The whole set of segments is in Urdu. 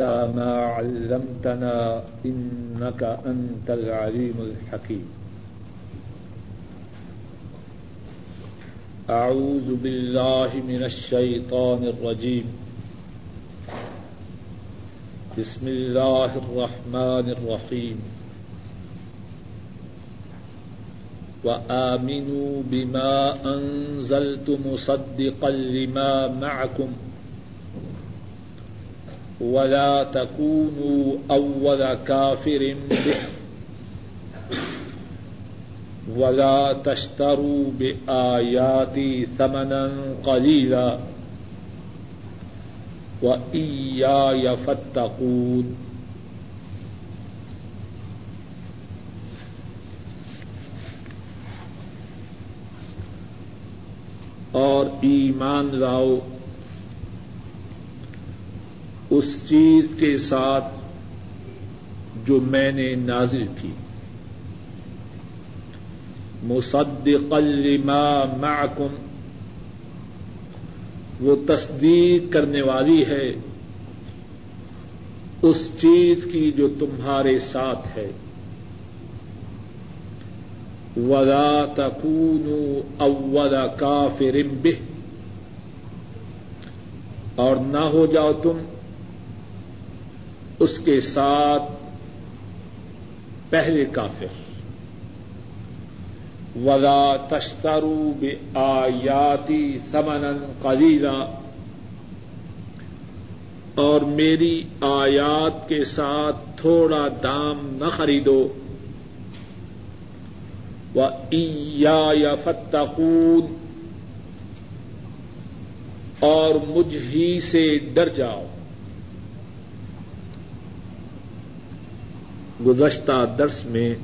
على ما علمتنا إنك أنت العليم الحكيم أعوذ بالله من الشيطان الرجيم بسم الله الرحمن الرحيم وآمنوا بما أنزلت مصدقا لما معكم ولا تكونوا أول كافر به. ولا تشتروا بآياتي ثمنا قليلا. وإياي فاتقون. اور ایمان لاؤ اس چیز کے ساتھ جو میں نے نازل کی۔ مصدق لما معکم۔ وہ تصدیق کرنے والی ہے۔ اس چیز کی جو تمہارے ساتھ ہے۔ ولا تکونوا اول کافر به۔ اور نہ ہو جاؤ تم اس کے ساتھ پہلے کافر۔ ولا تشترو بے آیاتی سمن قلیلا اور میری آیات کے ساتھ تھوڑا دام نہ خریدو۔ یا فتقون اور مجھ ہی سے ڈر جاؤ۔ گزشتہ درس میں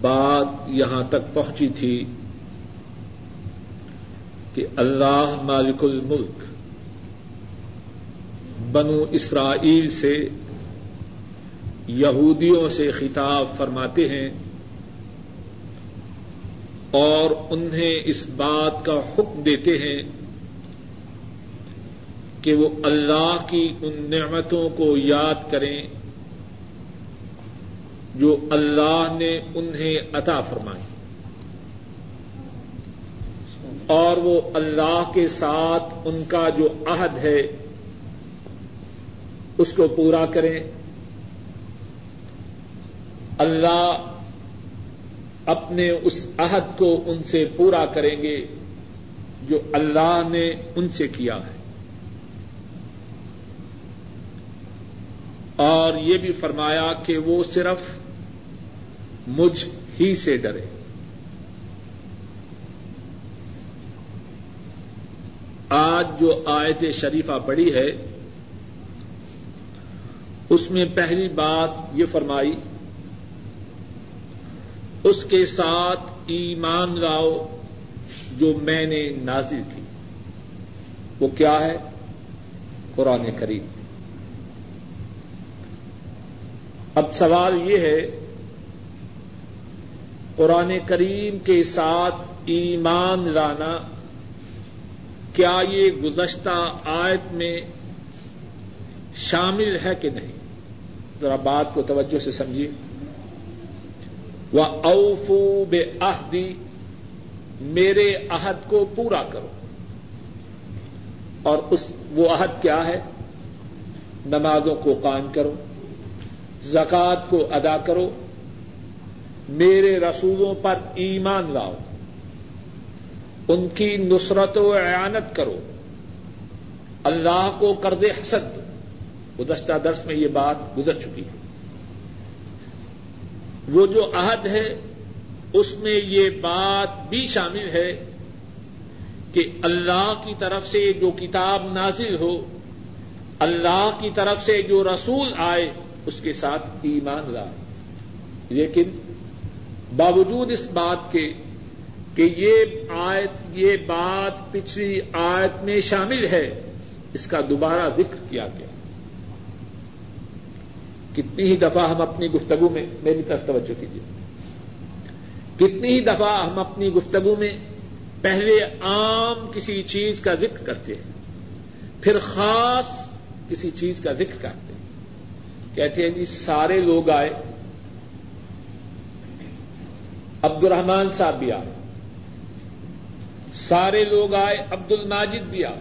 بات یہاں تک پہنچی تھی کہ اللہ مالک الملک بنو اسرائیل سے یہودیوں سے خطاب فرماتے ہیں اور انہیں اس بات کا حکم دیتے ہیں کہ وہ اللہ کی ان نعمتوں کو یاد کریں جو اللہ نے انہیں عطا فرمائی۔ اور وہ اللہ کے ساتھ ان کا جو عہد ہے، اس کو پورا کریں۔ اللہ اپنے اس عہد کو ان سے پورا کریں گے جو اللہ نے ان سے کیا ہے۔ اور یہ بھی فرمایا کہ وہ صرف مجھ ہی سے ڈرے۔ آج جو آیت شریفہ پڑی ہے، اس میں پہلی بات یہ فرمائی، اس کے ساتھ ایمان لاؤ جو میں نے نازل کی۔ وہ کیا ہے؟ قرآن کریم۔ اب سوال یہ ہے، قرآن کریم کے ساتھ ایمان لانا کیا یہ گزشتہ آیت میں شامل ہے کہ نہیں؟ ذرا بات کو توجہ سے سمجھیے۔ وہ اوفو بے عہدی میرے عہد کو پورا کرو۔ اور اس، وہ عہد کیا ہے؟ نمازوں کو قائم کرو۔ زکوٰۃ کو ادا کرو، میرے رسولوں پر ایمان لاؤ، ان کی نصرت و اعانت کرو۔ اللہ کو کرد حسد۔ گزشتہ درس میں یہ بات گزر چکی ہے۔ وہ جو عہد ہے، اس میں یہ بات بھی شامل ہے کہ اللہ کی طرف سے جو کتاب نازل ہو، اللہ کی طرف سے جو رسول آئے اس کے ساتھ ایمان لائے۔ لیکن باوجود اس بات کے کہ یہ آیت، یہ بات پچھلی آیت میں شامل ہے، اس کا دوبارہ ذکر کیا گیا۔ کتنی ہی دفعہ ہم اپنی گفتگو میں، میری طرف توجہ کیجیے۔ کتنی ہی دفعہ ہم اپنی گفتگو میں پہلے عام کسی چیز کا ذکر کرتے ہیں، پھر خاص کسی چیز کا ذکر کرتے ہیں۔ کہتے ہیں جی سارے لوگ آئے۔ عبد الرحمان صاحب بھی آئے۔ سارے لوگ آئے عبد الماجد بھی آئے۔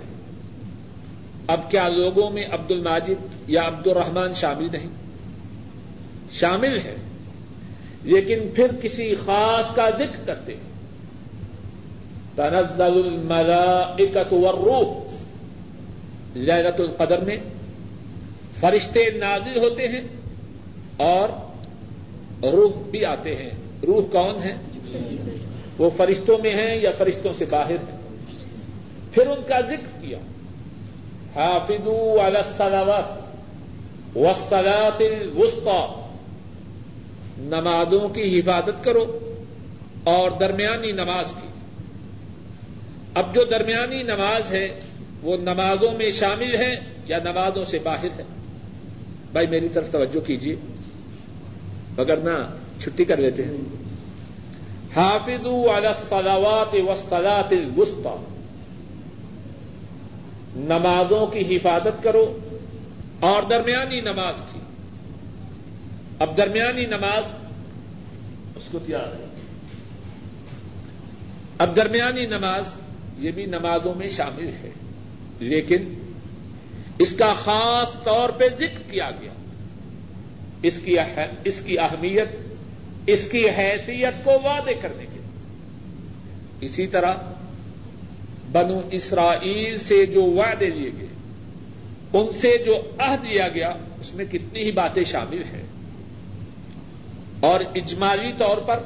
اب کیا لوگوں میں عبد الماجد یا عبد الرحمان شامل نہیں؟ شامل ہے لیکن پھر کسی خاص کا ذکر کرتے ہیں۔ تنزل الملائکت والروح لیلت القدر میں۔ فرشتے نازل ہوتے ہیں اور روح بھی آتے ہیں۔ روح کون ہے؟ وہ فرشتوں میں ہیں یا فرشتوں سے باہر ہیں؟ پھر ان کا ذکر کیا۔ حافظ علی الصلاوات والصلاة الوسطى نمازوں کی حفاظت کرو اور درمیانی نماز کی۔ اب جو درمیانی نماز ہے وہ نمازوں میں شامل ہے یا نمازوں سے باہر ہے؟ بھائی میری طرف توجہ کیجیے، مگر نہ چھٹی کر لیتے ہیں۔ حافظ الصلاوات والصلاة الوسطى نمازوں کی حفاظت کرو اور درمیانی نماز کی۔ اب درمیانی نماز اس کو تیار ہے۔ اب درمیانی نماز یہ بھی نمازوں میں شامل ہے، لیکن اس کا خاص طور پہ ذکر کیا گیا۔ اس کی اس کی اہمیت، اس کی حیثیت کو وعدے کرنے کے اسی طرح بنو اسرائیل سے جو وعدے لیے گئے، ان سے جو عہد لیا گیا، اس میں کتنی ہی باتیں شامل ہیں۔ اور اجمالی طور پر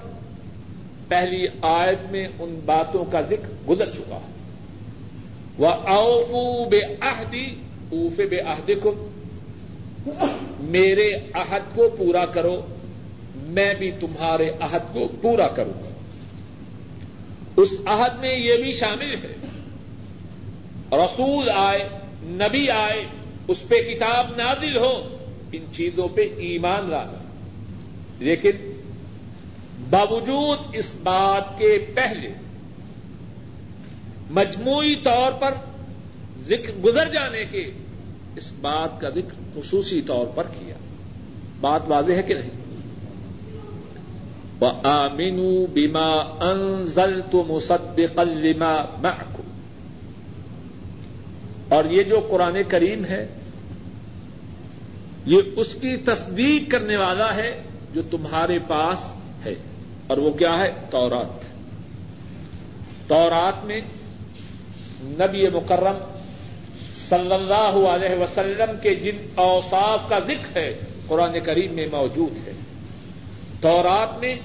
پہلی آیت میں ان باتوں کا ذکر گزر چکا۔ ہے وہ اوفو بے عہدی اوفے بے عہد کو میرے عہد کو پورا کرو، میں بھی تمہارے عہد کو پورا کروں گا۔ اس عہد میں یہ بھی شامل ہے۔ رسول آئے، نبی آئے، اس پہ کتاب نازل ہو، ان چیزوں پہ ایمان لانا۔ لیکن باوجود اس بات کے پہلے، مجموعی طور پر ذکر گزر جانے کے اس بات کا ذکر خصوصی طور پر کیا۔ بات واضح ہے کہ نہیں؟ وہ آمین بیما انزل تو مصد قلما اور یہ جو قرآن کریم ہے، یہ اس کی تصدیق کرنے والا ہے جو تمہارے پاس ہے۔ اور وہ کیا ہے؟ تورات۔ تورات میں نبی مکرم صلی اللہ علیہ وسلم کے جن اوصاف کا ذکر ہے، قرآن کریم میں موجود ہے۔ تورات میں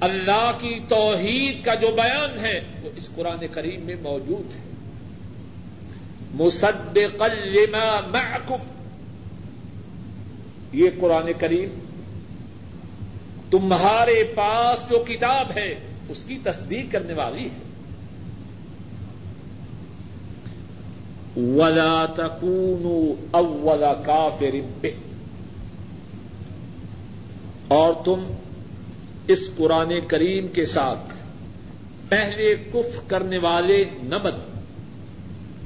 اللہ کی توحید کا جو بیان ہے، وہ اس قرآن کریم میں موجود ہے۔ مصدقا لما معکم۔ یہ قرآن کریم تمہارے پاس جو کتاب ہے، اس کی تصدیق کرنے والی ہے۔ ولا تکون اولا کافر بے اور تم اس قرآن کریم کے ساتھ پہلے کف کرنے والے نہ بن۔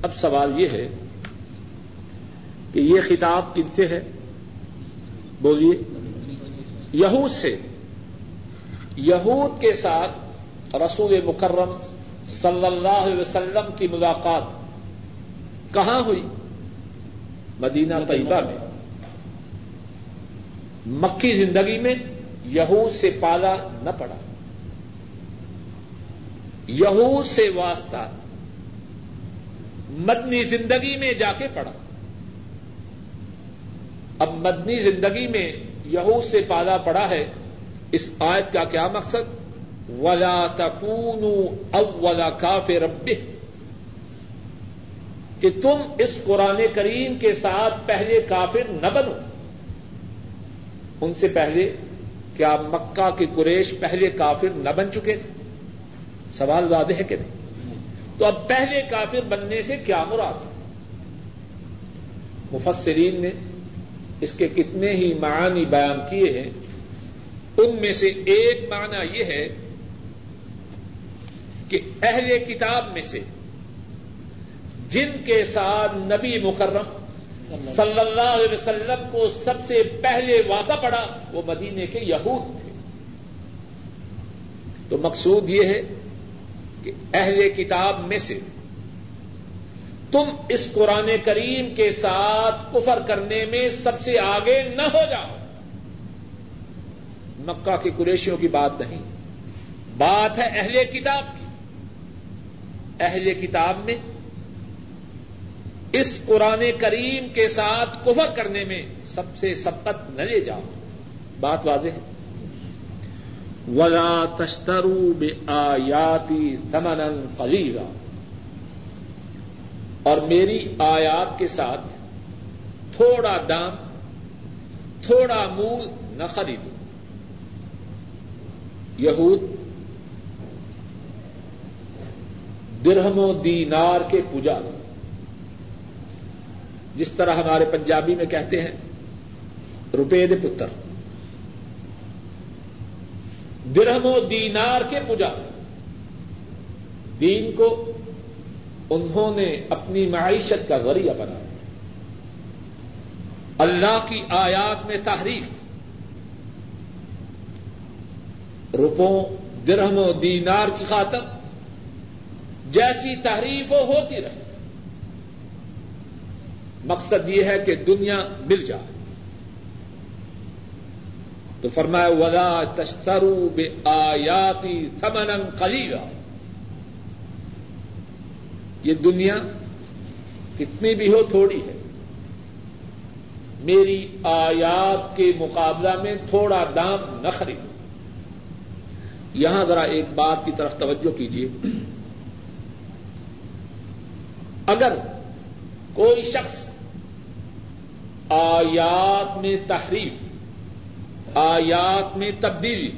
اب سوال یہ ہے کہ یہ خطاب کن سے ہے؟ بولیے۔ یہود سے۔ یہود کے ساتھ رسول مکرم صلی اللہ علیہ وسلم کی ملاقات۔ کہاں ہوئی؟ مدینہ طیبہ میں۔ مکھی زندگی میں یہود سے پالا نہ پڑا۔ یہود سے واسطہ مدنی زندگی میں جا کے پڑا۔ اب مدنی زندگی میں یہود سے پالا پڑا ہے، اس آیت کا کیا مقصد؟ ولا تکون اولا کاف رب کہ تم اس قرآن کریم کے ساتھ پہلے کافر نہ بنو۔ ان سے پہلے کیا مکہ کے قریش پہلے کافر نہ بن چکے تھے؟ سوال واضح ہے کہ نہیں؟ تو اب پہلے کافر بننے سے کیا مراد؟ مفسرین نے اس کے کتنے ہی معانی بیان کیے ہیں۔ ان میں سے ایک معنی یہ ہے کہ اہل کتاب میں سے جن کے ساتھ نبی مکرم صلی اللہ علیہ وسلم کو سب سے پہلے واقع پڑا، وہ مدینے کے یہود تھے۔ تو مقصود یہ ہے کہ اہل کتاب میں سے تم اس قرآن کریم کے ساتھ کفر کرنے میں سب سے آگے نہ ہو جاؤ۔ مکہ کے قریشیوں کی بات نہیں، بات ہے اہل کتاب کی۔ اہل کتاب میں اس قرآن کریم کے ساتھ کفر کرنے میں سب سے سبقت نہ لے جاؤ۔ بات واضح ہے۔ ولا تشترو بے آیاتی تمن قلیلا اور میری آیات کے ساتھ تھوڑا دام، تھوڑا مول نہ خریدو۔ یہود درہم و دینار کے پجاروں۔ جس طرح ہمارے پنجابی میں کہتے ہیں، روپے دے پتر۔ درہم و دینار کے پجارے دین کو انہوں نے اپنی معیشت کا ذریعہ بنایا اللہ کی آیات میں تحریف۔ روپوں، درہم و دینار کی خاطر جیسی تحریف وہ ہوتی رہے مقصد یہ ہے کہ دنیا مل جائے۔ تو فرمایا، ولا تشترو بے آیاتی تھمن کلیگا یہ دنیا کتنی بھی ہو تھوڑی ہے۔ میری آیات کے مقابلہ میں تھوڑا دام نہ خریدو۔ یہاں ذرا ایک بات کی طرف توجہ کیجیے اگر کوئی شخص آیات میں تحریف، آیات میں تبدیلی،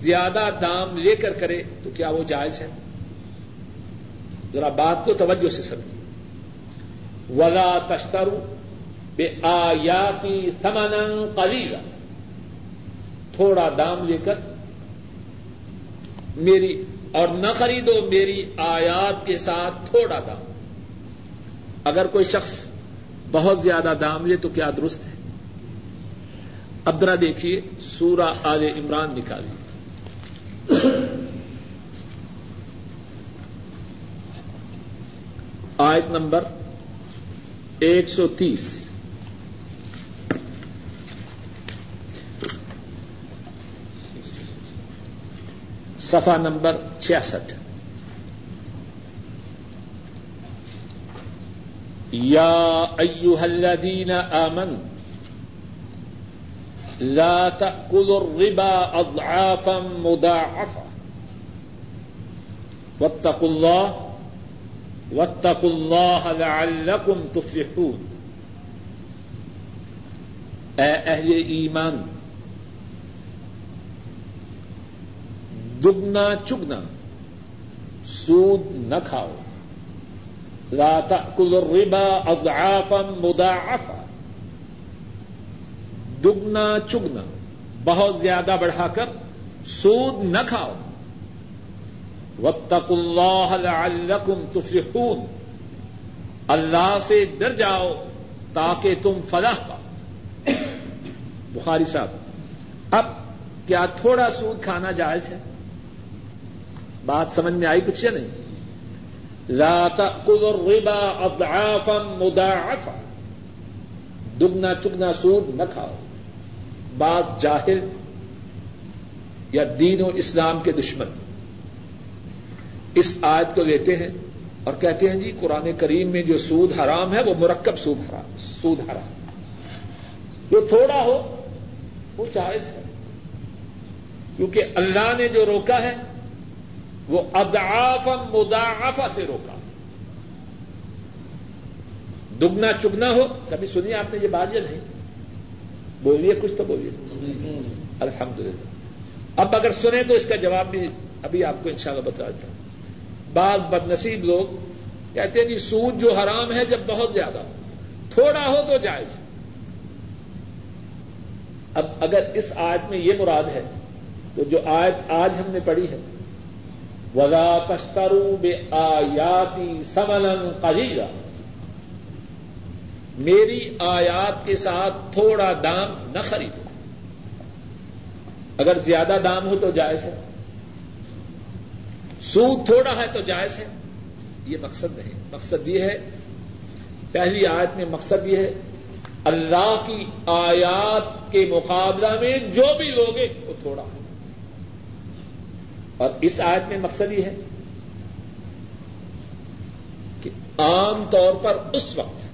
زیادہ دام لے کر کرے تو کیا وہ جائز ہے؟ ذرا بات کو توجہ سے سمجھیے۔ ولا تشترو بے آیاتی سمن قلیلا تھوڑا دام لے کر میری، اور نہ خریدو میری آیات کے ساتھ تھوڑا دام۔ اگر کوئی شخص بہت زیادہ دام لے تو کیا درست ہے؟ اب ذرا دیکھیے، سورہ آل عمران نکالیے۔ آیت نمبر ایک سو تیس۔ سفا نمبر چھیاسٹھ۔ یا ایوہ الذین آمن لا تأکلوا الربا اضعافا مضاعفا واتقوا اللہ واتقوا اللہ لعلکم تفلحون. اے اہل ایمان دگنا چگنا سود نہ کھاؤ۔ لا تأكل الربا اضعافا مضاعفا. دگنا چگنا، بہت زیادہ بڑھا کر سود نہ کھاؤ۔ واتقوا اللہ لعلکم تفلحون۔ اللہ سے ڈر جاؤ تاکہ تم فلاح پاؤ۔ بخاری صاحب، اب کیا تھوڑا سود کھانا جائز ہے؟ بات سمجھ میں آئی کچھ یا نہیں؟ لا تأكل الربا اضعافا مضاعفا دگنا چگنا سود نہ کھاؤ. بعض جاہل یا دین و اسلام کے دشمن. اس آیت کو لیتے ہیں اور کہتے ہیں جی قرآن کریم میں جو سود حرام ہے وہ مرکب سود حرام سود حرام. جو تھوڑا ہو، وہ جائز ہے. کیونکہ اللہ نے جو روکا ہے وہ ادعاف مدافع سے روکا۔ دگنا چگنا ہو، کبھی سنیے آپ نے یہ بات یا نہیں؟ بولیے، کچھ تو بولیے۔ الحمد للہ اب اگر سنیں تو اس کا جواب بھی ابھی آپ کو ان شاء اللہ بتا دیتا ہوں۔ بعض بد نصیب لوگ کہتے ہیں جی سود جو حرام ہے جب بہت زیادہ ہو، تھوڑا ہو تو جائز۔ اب اگر اس آیت میں یہ مراد ہے تو جو آیت آج ہم نے پڑھی ہے وزا تشترو بے آیاتی سمن قلیلا میری آیات کے ساتھ تھوڑا دام نہ خریدو۔ اگر زیادہ دام ہو تو جائز ہے۔ سود تھوڑا ہے تو جائز ہے۔ یہ مقصد نہیں۔ مقصد یہ ہے۔ پہلی آیت میں مقصد یہ ہے۔ اللہ کی آیات کے مقابلہ میں جو بھی لوگے وہ تھوڑا ہے۔ اور اس آیت میں مقصد یہ ہے کہ عام طور پر اس وقت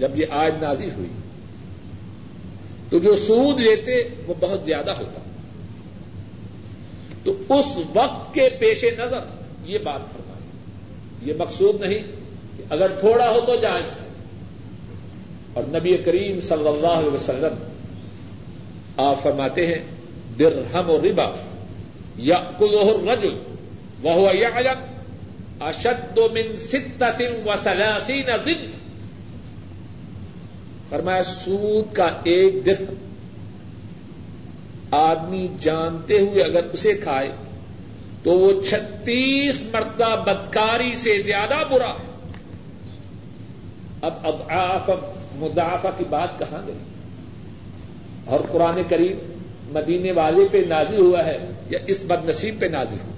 جب یہ آیت نازی ہوئی، تو جو سود لیتے وہ بہت زیادہ ہوتا۔ تو اس وقت کے پیش نظر یہ بات فرمائی۔ یہ مقصود نہیں کہ اگر تھوڑا ہو تو جائز ہے۔ اور نبی کریم صلی اللہ علیہ وسلم آپ فرماتے ہیں، درہم و ربا۔ یا کلوہ رجل وہ یا اشد من ستت و سلاسین دن فرمایا، سود کا ایک دن آدمی جانتے ہوئے اگر اسے کھائے تو وہ چھتیس مرتبہ بدکاری سے زیادہ برا۔ ہے اب اب آف مدافع کی بات کہاں گئی؟ اور قرآن کریم مدینے والے پہ نازل ہوا ہے۔ یا اس بد نصیب پہ نازل ہوا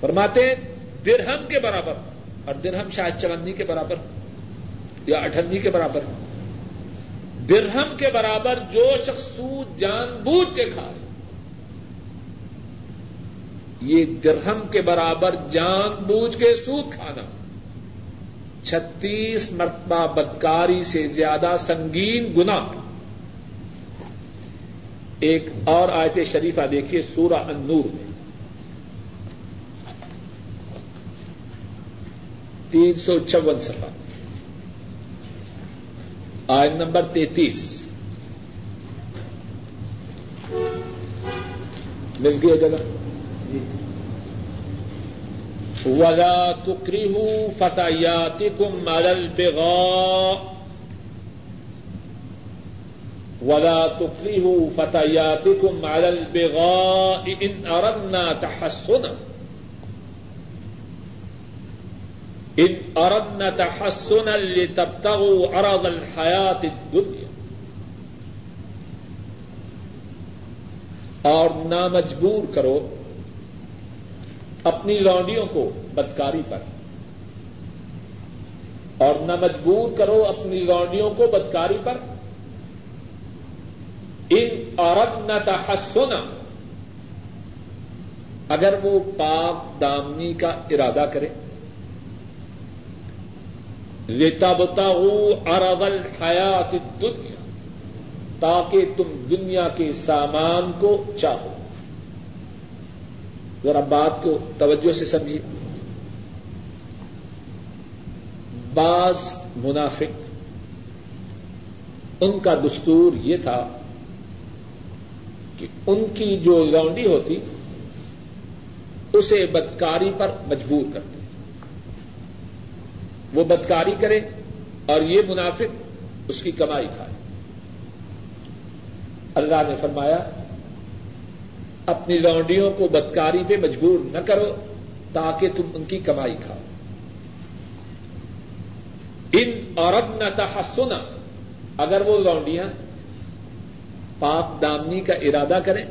فرماتے ہیں، درہم کے برابر، اور درہم شاید چوندی کے برابر یا اٹھنی کے برابر درہم کے برابر جو شخص سود، جان بوجھ کے کھائے یہ درہم کے برابر جان بوجھ کے سود کھانا۔ چھتیس مرتبہ بدکاری سے زیادہ سنگین گنا ایک اور آیت شریفہ دیکھیے سورہ النور میں۔ تین سو چون سفا آئن نمبر تینتیس۔ مل گیا جگہ ولا تكرهوا فتياتكم على البغاء۔ ولا تكرهوا فتياتكم على البغاء إن أردنا تحسنا. ان اردنا تحسنا لتبتغوا عرض الحیات الدنیا اور نہ مجبور کرو اپنی لانڈیوں کو بدکاری پر. اور نہ مجبور کرو اپنی لانڈیوں کو بدکاری پر. ان عورت نہ تحسنا۔ اگر وہ پاک دامنی کا ارادہ کرے۔ لیتا بتاؤ ارغل حیات دنیا تاکہ تم دنیا کے سامان کو چاہو۔ ذرا بات کو توجہ سے سمجھیے۔ بعض منافق، ان کا دستور یہ تھا کہ ان کی جو لانڈی ہوتی اسے بدکاری پر مجبور کرتے وہ بدکاری کرے اور یہ منافق اس کی کمائی کھائے۔ اللہ نے فرمایا، اپنی لانڈیوں کو بدکاری پہ مجبور نہ کرو تاکہ تم ان کی کمائی کھاؤ۔ ان عورت نہ تحسنا، اگر وہ لانڈیاں پاک دامنی کا ارادہ کریں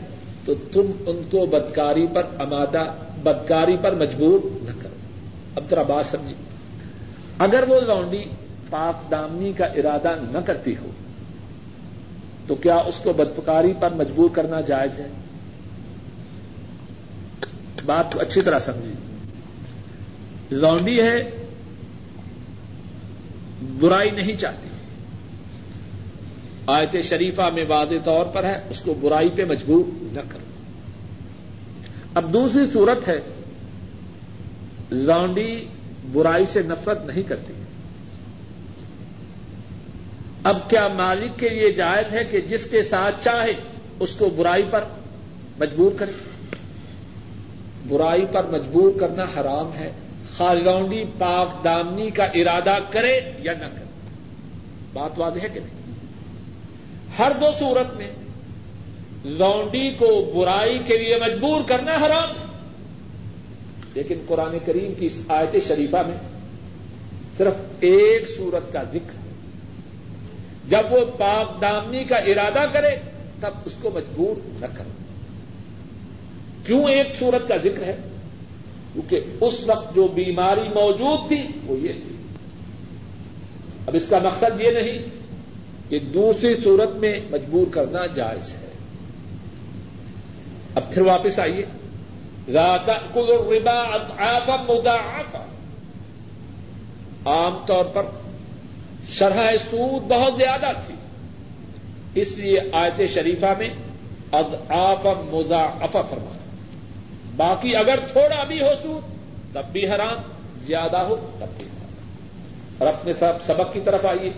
تو تم ان کو بدکاری پر امادہ، بدکاری پر مجبور نہ کرو۔ اب ذرا بات سمجھیے۔ اگر وہ لانڈی پاک دامنی کا ارادہ نہ کرتی ہو، تو کیا اس کو بدپکاری پر مجبور کرنا جائز ہے؟ بات کو اچھی طرح سمجھیے۔ لانڈی ہے، برائی نہیں چاہتی۔ آیت شریفہ میں واضح طور پر ہے، اس کو برائی پہ مجبور نہ کرو۔ اب دوسری صورت ہے، لانڈی برائی سے نفرت نہیں کرتی۔ اب کیا مالک کے لیے جائز ہے کہ جس کے ساتھ چاہے، اس کو برائی پر مجبور کرے؟ برائی پر مجبور کرنا حرام ہے۔ خالونڈی پاک دامنی کا ارادہ کرے یا نہ کرے؟ بات واضح ہے کہ نہیں؟ ہر دو صورت میں لونڈی کو برائی کے لیے مجبور کرنا حرام ہے۔ لیکن قرآن کریم کی اس آیت شریفہ میں صرف ایک سورت کا ذکر ہے۔ جب وہ پاک دامنی کا ارادہ کرے، تب اس کو مجبور نہ کرو کیوں ایک سورت کا ذکر ہے؟ کیونکہ اس وقت جو بیماری موجود تھی، وہ یہ تھی۔ اب اس کا مقصد یہ نہیں کہ دوسری صورت میں مجبور کرنا جائز ہے۔ اب پھر واپس آئیے۔ رات کل ربا آفا مدا عام طور پر شرح سود بہت زیادہ تھی۔ اس لیے آیت شریفہ میں اد آف مدا افا فرمایا۔ باقی اگر تھوڑا بھی ہو سود، تب بھی حرام، زیادہ ہو، تب بھی حرام۔ اور اپنے سبق کی طرف آئیے۔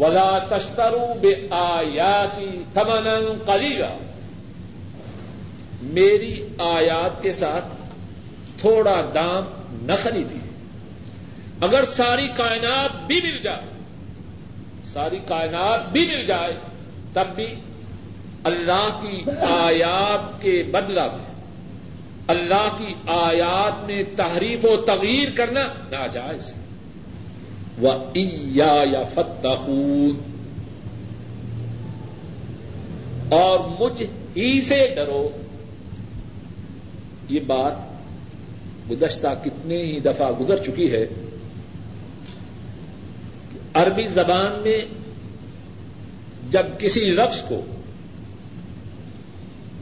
ولا تشترو بے آیاتی تمن کلیگا میری آیات کے ساتھ تھوڑا دام نہ خریدی اگر ساری کائنات بھی مل جائے، ساری کائنات بھی مل جائے، تب بھی اللہ کی آیات کے بدلا میں، اللہ کی آیات میں تحریف و تغیر کرنا ناجائز ہے۔ وہ یا فتح اور مجھ ہی سے ڈرو. یہ بات گزشتہ کتنے ہی دفعہ گزر چکی ہے عربی زبان میں جب کسی لفظ کو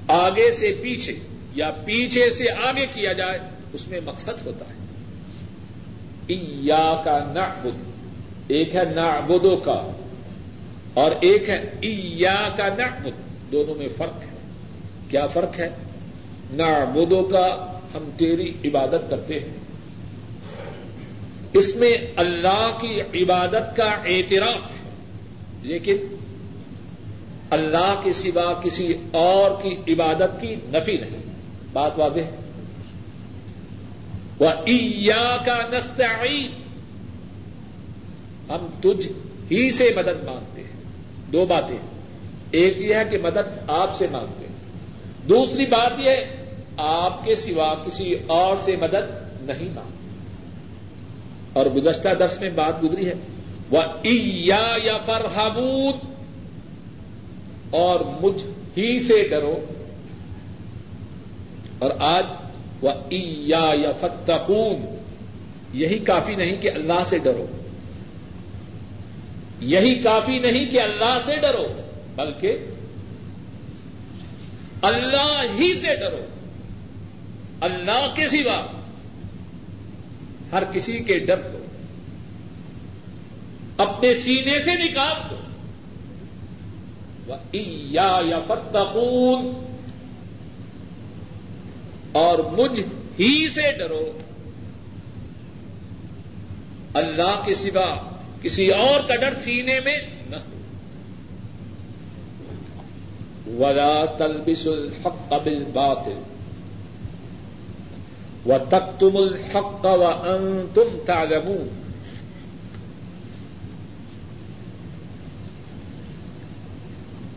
آگے سے پیچھے یا پیچھے سے آگے کیا جائے، اس میں مقصد ہوتا ہے۔ کا نعبد ایک ہے نعبدو کا اور ایک ہے ایا کا نعبد، دونوں میں فرق ہے۔ کیا فرق ہے؟ نعبدو کا ہم تیری عبادت کرتے ہیں۔ اس میں اللہ کی عبادت کا اعتراف ہے، لیکن اللہ کے سوا کسی اور کی عبادت کی نفی نہیں۔ بات واضح ہے۔ وہ ایا کا نستعین ہم تجھ ہی سے مدد مانگتے ہیں۔ دو باتیں۔ ایک یہ ہے کہ مدد آپ سے مانگتے ہیں۔ دوسری بات یہ آپ کے سوا کسی اور سے مدد نہیں مانگتے۔ اور گزشتہ درس میں بات گزری ہے۔ وہ یا فرحبود اور مجھ ہی سے ڈرو۔ اور آج وہ یا فتقون۔ یہی کافی نہیں کہ اللہ سے ڈرو۔ یہی کافی نہیں کہ اللہ سے ڈرو، بلکہ اللہ ہی سے ڈرو۔ اللہ کے سوا ہر کسی کے ڈر کو، اپنے سینے سے نکال دو یا فتقون اور مجھ ہی سے ڈرو۔ اللہ کے سوا کسی اور کا ڈر سینے میں نہ ہو۔ ولا تلبس الحق بالباطل و تک تم الحق و ان تم تعلمون۔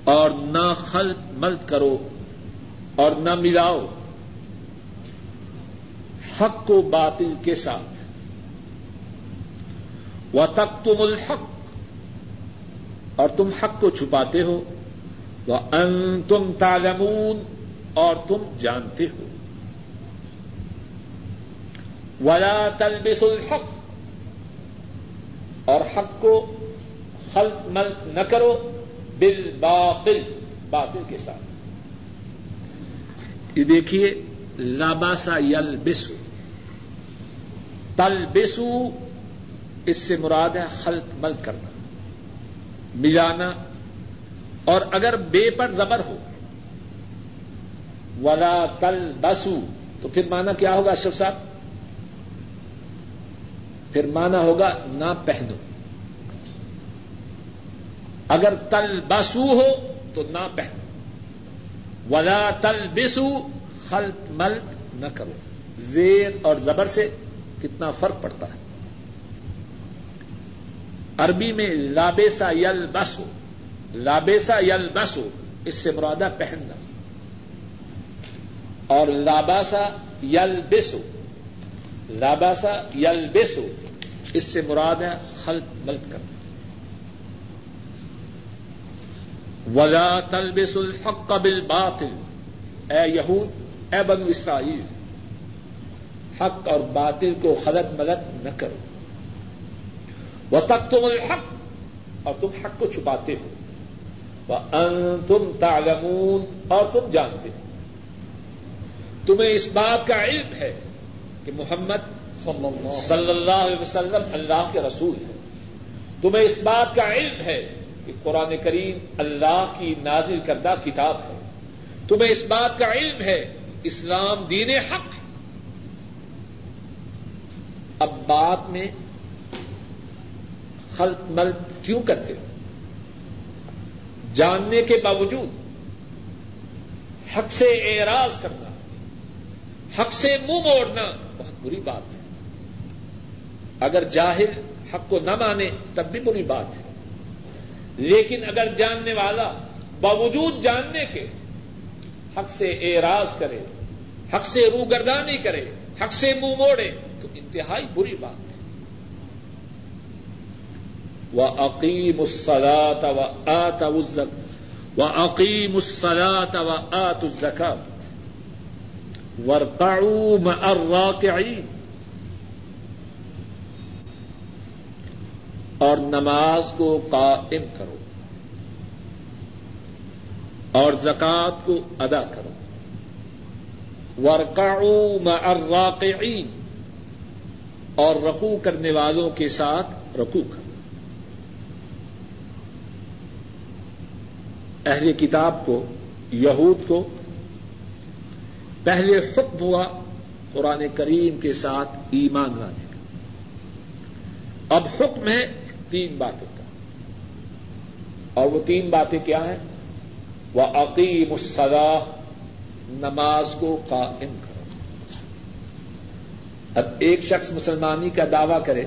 اور نہ خلط ملت کرو اور نہ ملاؤ۔ حق کو باطل کے ساتھ۔ وہ تک تم الحق اور تم حق کو چھپاتے ہو وہ ان تم تالمون اور تم جانتے ہو۔ ولا تلبس الحق اور حق کو خلط ملت نہ کرو بل باطل باطل کے ساتھ۔ یہ دیکھیے لاباسا یل بسو تل بسو اس سے مراد ہے خلط مل کرنا، ملانا، اور اگر بے پر زبر ہو، ولا تل بسو تو پھر مانا کیا ہوگا اشرف صاحب؟ پھر مانا ہوگا نہ پہنو۔ اگر تل بسو ہو، تو نہ پہنو۔ ولا تل بسو خلط ملت نہ کرو۔ زیر اور زبر سے کتنا فرق پڑتا ہے؟ عربی میں لابیسا یل بسو لابیسا یل بسو اس سے مرادہ پہننا۔ اور لاباسا یل بسو لاباسا یل یلبسو، اس سے مراد ہے خلط ملت کرنا۔ ولا تلبس الحق بالباطل۔ اے یہود، اے بنو اسرائیل، حق اور باطل کو خلط ملت نہ کرو۔ وہ تک تم الحق اور تم حق کو چھپاتے ہو۔ وہ ان تم تعلمون اور تم جانتے ہو۔ تمہیں اس بات کا علم ہے کہ محمد صلی اللہ علیہ وسلم اللہ کے رسول ہے تمہیں اس بات کا علم ہے کہ قرآن کریم اللہ کی نازل کردہ کتاب ہے۔ تمہیں اس بات کا علم ہے اسلام دین حق اب بات میں خلط ملت کیوں کرتے ہو؟ جاننے کے باوجود حق سے اعراض کرنا، حق سے منہ موڑنا بہت بری بات ہے۔ اگر جاہل حق کو نہ مانے تب بھی بری بات ہے۔ لیکن اگر جاننے والا باوجود جاننے کے حق سے اعراض کرے، حق سے روگردانی کرے، حق سے منہ موڑے، تو انتہائی بری بات ہے وہ عقیم السلاط و آت و عقیم السلاط و آت الزکات ورقعوا الراکعین اور نماز کو قائم کرو اور زکات کو ادا کرو ورقعوا مع الراکعین اور رقو کرنے والوں کے ساتھ رقو کرو اہل کتاب کو، یہود کو۔ پہلے حکم ہوا قرآن کریم کے ساتھ ایمان لانے کا۔ اب حکم ہے تین باتوں کا۔ اور وہ تین باتیں کیا ہیں؟ وہ عقیم الصلاح نماز کو قائم کرو۔ اب ایک شخص مسلمانی کا دعوی کرے،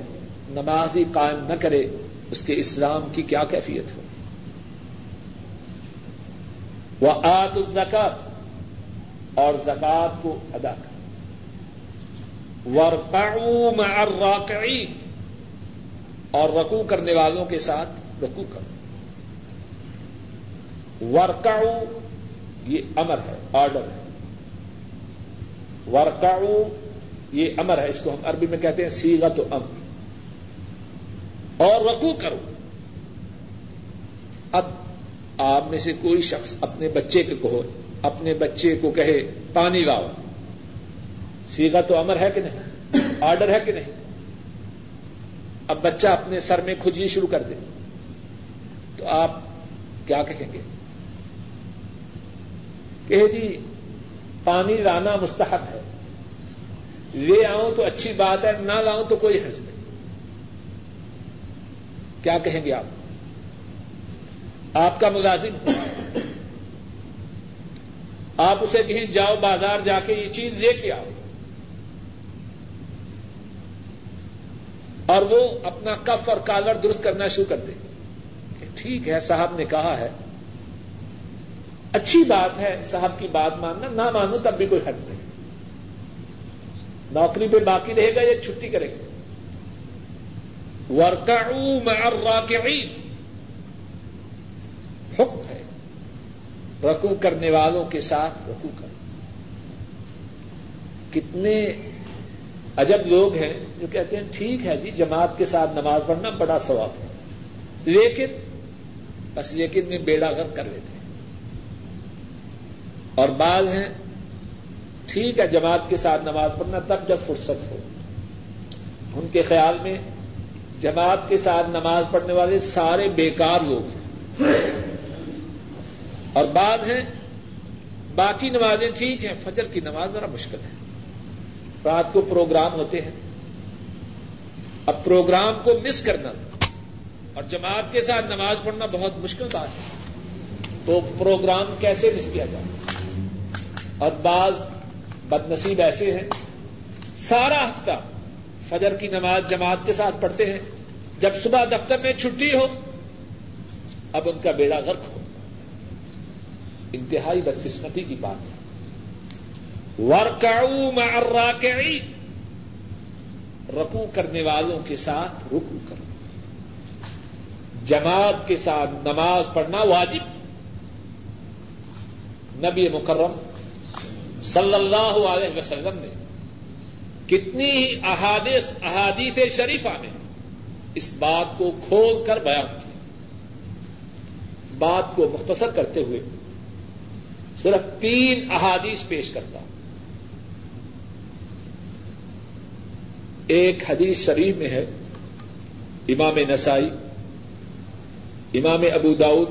نماز ہی قائم نہ کرے، اس کے اسلام کی کیا کیفیت ہو؟ وہ آت الزکات، اور زکات کو ادا کر۔ ورقعوا مع الراکعین، اور رکو کرنے والوں کے ساتھ رکو کرو۔ ورکاؤ یہ امر ہے، آرڈر ہے۔ ورکاؤ یہ امر ہے، اس کو ہم عربی میں کہتے ہیں سیگا تو امر۔ اور رکو کرو۔ اب آپ میں سے کوئی شخص اپنے بچے کے کہو، اپنے بچے کو کہے، پانی لاؤ۔ سیگا تو امر ہے کہ نہیں؟ آرڈر ہے کہ نہیں؟ اب بچہ اپنے سر میں کھجی شروع کر دے۔ تو آپ کیا کہیں گے؟ کہ جی پانی لانا مستحب ہے۔ لے آؤں تو اچھی بات ہے، نہ لاؤں تو کوئی حرض نہیں۔ کیا کہیں گے آپ؟ آپ کا ملازم ہو۔ آپ اسے کہیں جاؤ بازار جا کے یہ چیز لے کے آؤ۔ اور وہ اپنا کف اور کالر درست کرنا شروع کر دے۔ ٹھیک ہے، صاحب نے کہا ہے۔ اچھی بات ہے، صاحب کی بات ماننا، نہ مانو تب بھی کوئی حرض نہیں۔ نوکری پہ باقی رہے گا یا چھٹی کرے گا؟ ورکعوا مع الراکعین حکم ہے۔ رکو کرنے والوں کے ساتھ رکو کر کتنے عجب لوگ ہیں جو کہتے ہیں، ٹھیک ہے جی جماعت کے ساتھ نماز پڑھنا بڑا ثواب ہے۔ لیکن، بس لیکن میں بیڑا گھر کر لیتے ہیں۔ اور بعض ہیں، ٹھیک ہے جماعت کے ساتھ نماز پڑھنا تب جب فرصت ہو۔ ان کے خیال میں جماعت کے ساتھ نماز پڑھنے والے سارے بیکار لوگ ہیں۔ اور بعد ہیں، باقی نمازیں ٹھیک ہیں، فجر کی نماز ذرا مشکل ہے۔ رات کو پروگرام ہوتے ہیں۔ اب پروگرام کو مس کرنا اور جماعت کے ساتھ نماز پڑھنا بہت مشکل بات ہے۔ تو پروگرام کیسے مس کیا جائے؟ اور بعض بد نصیب ایسے ہیں، سارا ہفتہ فجر کی نماز جماعت کے ساتھ پڑھتے ہیں۔ جب صبح دفتر میں چھٹی ہو، اب ان کا بیڑا غرق ہو۔ انتہائی بدقسمتی کی بات ہے۔ ورکاؤ مع الراکعین رکو کرنے والوں کے ساتھ رکو کرو۔ جماعت کے ساتھ نماز پڑھنا واجب۔ نبی مکرم صلی اللہ علیہ وسلم نے کتنی ہی احادیث احادیث شریفہ میں اس بات کو کھول کر بیان کیا۔ بات کو مختصر کرتے ہوئے صرف تین احادیث پیش کرتا ہوں۔ ایک حدیث شریف میں ہے، امام نسائی، امام ابو داود،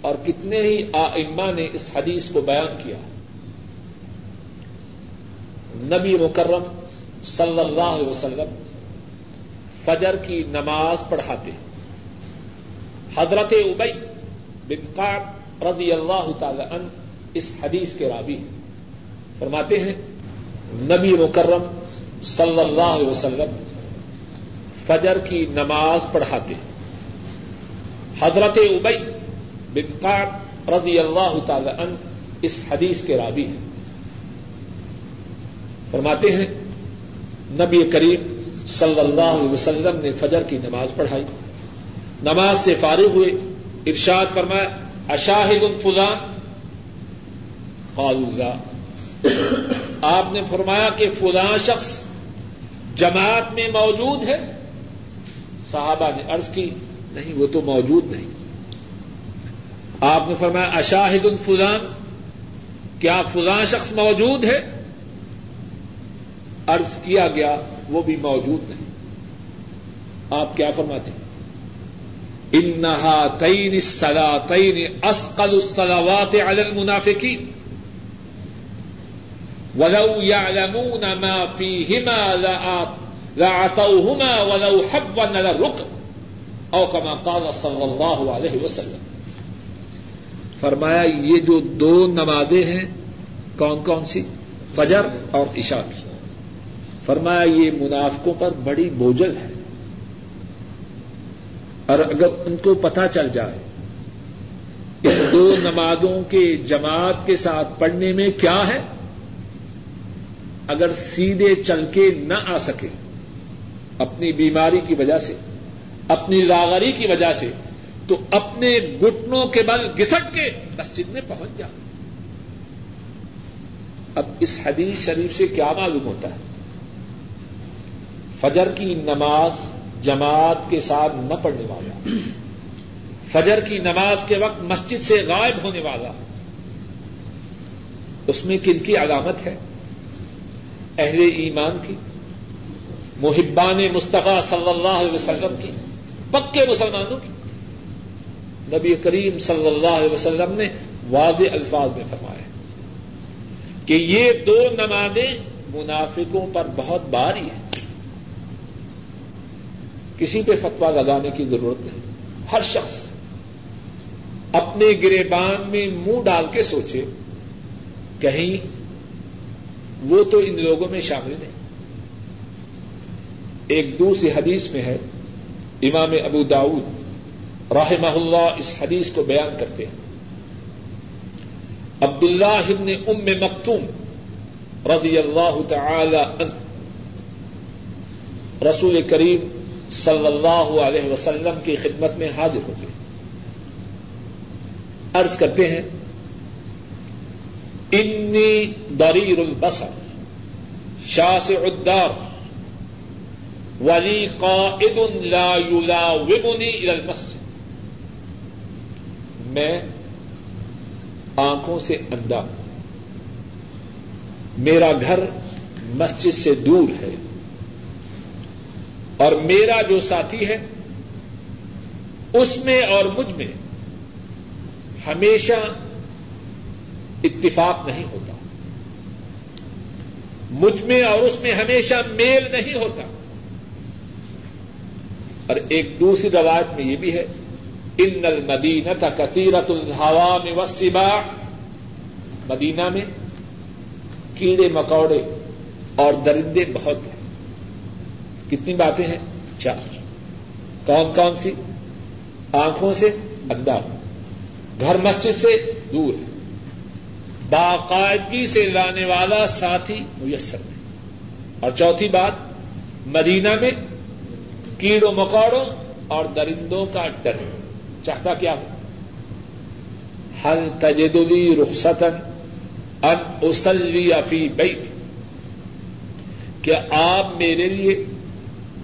اور کتنے ہی آئمہ نے اس حدیث کو بیان کیا۔ نبی مکرم صلی اللہ علیہ وسلم فجر کی نماز پڑھاتے حضرت ابئی بن قاب رضی اللہ تعالی عنہ اس حدیث کے رابی فرماتے ہیں، نبی مکرم صلی اللہ علیہ وسلم فجر کی نماز پڑھاتے ہیں۔ حضرت ابئی بن قاب رضی اللہ تعالی عنہ اس حدیث کے رابی ہیں۔ فرماتے ہیں، نبی کریم صلی اللہ علیہ وسلم نے فجر کی نماز پڑھائی۔ نماز سے فارغ ہوئے، ارشاد فرمایا، اشاہد الفلان قالوا آپ نے فرمایا کہ فلاں شخص جماعت میں موجود ہے۔ صحابہ نے عرض کی، نہیں، وہ تو موجود نہیں۔ آپ نے فرمایا اشاہد الفلان کیا فلاں شخص موجود ہے؟ عرض کیا گیا، وہ بھی موجود نہیں۔ آپ کیا فرماتے ہیں؟ انہا تین سلا تین اسقل الصلاوات علی المنافقین۔ ولو يعلمون ما فيهما لعطوهما ولو حبوا للركب. او كما قال صلی اللہ علیہ وسلم. فرمایا، یہ جو دو نمازیں ہیں، کون کون سی؟ فجر اور عشاء کی. فرمایا، یہ منافقوں پر بڑی بوجھل ہے۔ اور اگر ان کو پتہ چل جائے ان دو نمازوں کے جماعت کے ساتھ پڑھنے میں کیا ہے اگر سیدھے چل کے نہ آ سکے، اپنی بیماری کی وجہ سے، اپنی لاغری کی وجہ سے، تو اپنے گٹنوں کے بل گسٹ کے مسجد میں پہنچ جائے اب اس حدیث شریف سے کیا معلوم ہوتا ہے؟ فجر کی نماز جماعت کے ساتھ نہ پڑھنے والا، فجر کی نماز کے وقت مسجد سے غائب ہونے والا، اس میں کن کی علامت ہے؟ اہل ایمان کی، محبان مصطفیٰ صلی اللہ علیہ وسلم کی، پکے مسلمانوں کی۔ نبی کریم صلی اللہ علیہ وسلم نے واضح الفاظ میں فرمایا کہ یہ دو نمازیں منافقوں پر بہت باری ہیں۔ کسی پہ فتوا لگانے کی ضرورت نہیں۔ ہر شخص اپنے گریبان میں منہ ڈال کے سوچے، کہیں وہ تو ان لوگوں میں شامل نہیں ایک دوسری حدیث میں ہے، امام ابو داود راہ اللہ اس حدیث کو بیان کرتے ہیں۔ عبد اللہ ابن ام مکتوم رضی اللہ تعالی عنہ، رسول کریم صلی اللہ علیہ وسلم کی خدمت میں حاضر ہو گئے عرض کرتے ہیں انی دریر البصر شاہ سے ادار ولی قائد لا یلاوبنی الى المسجد. میں آنکھوں سے اندھا ہوں۔ میرا گھر مسجد سے دور ہے۔ اور میرا جو ساتھی ہے، اس میں اور مجھ میں ہمیشہ اتفاق نہیں ہوتا۔ مجھ میں اور اس میں ہمیشہ میل نہیں ہوتا۔ اور ایک دوسری روایت میں یہ بھی ہے ان المدینہ کا کثیرت الحوا میں وسیبا مدینہ میں کیڑے مکوڑے اور درندے بہت ہیں۔ کتنی باتیں ہیں؟ چار۔ کون کون سی؟ آنکھوں سے اندھا گھر مسجد سے دور ہے۔ باقاعدگی سے لانے والا ساتھی میسر نہیں اور چوتھی بات، مدینہ میں کیڑوں مکوڑوں اور درندوں کا ڈر چاہتا کیا ہو ہل تجدلی رخصتن ان اسلی افی بیت؟ کیا آپ میرے لیے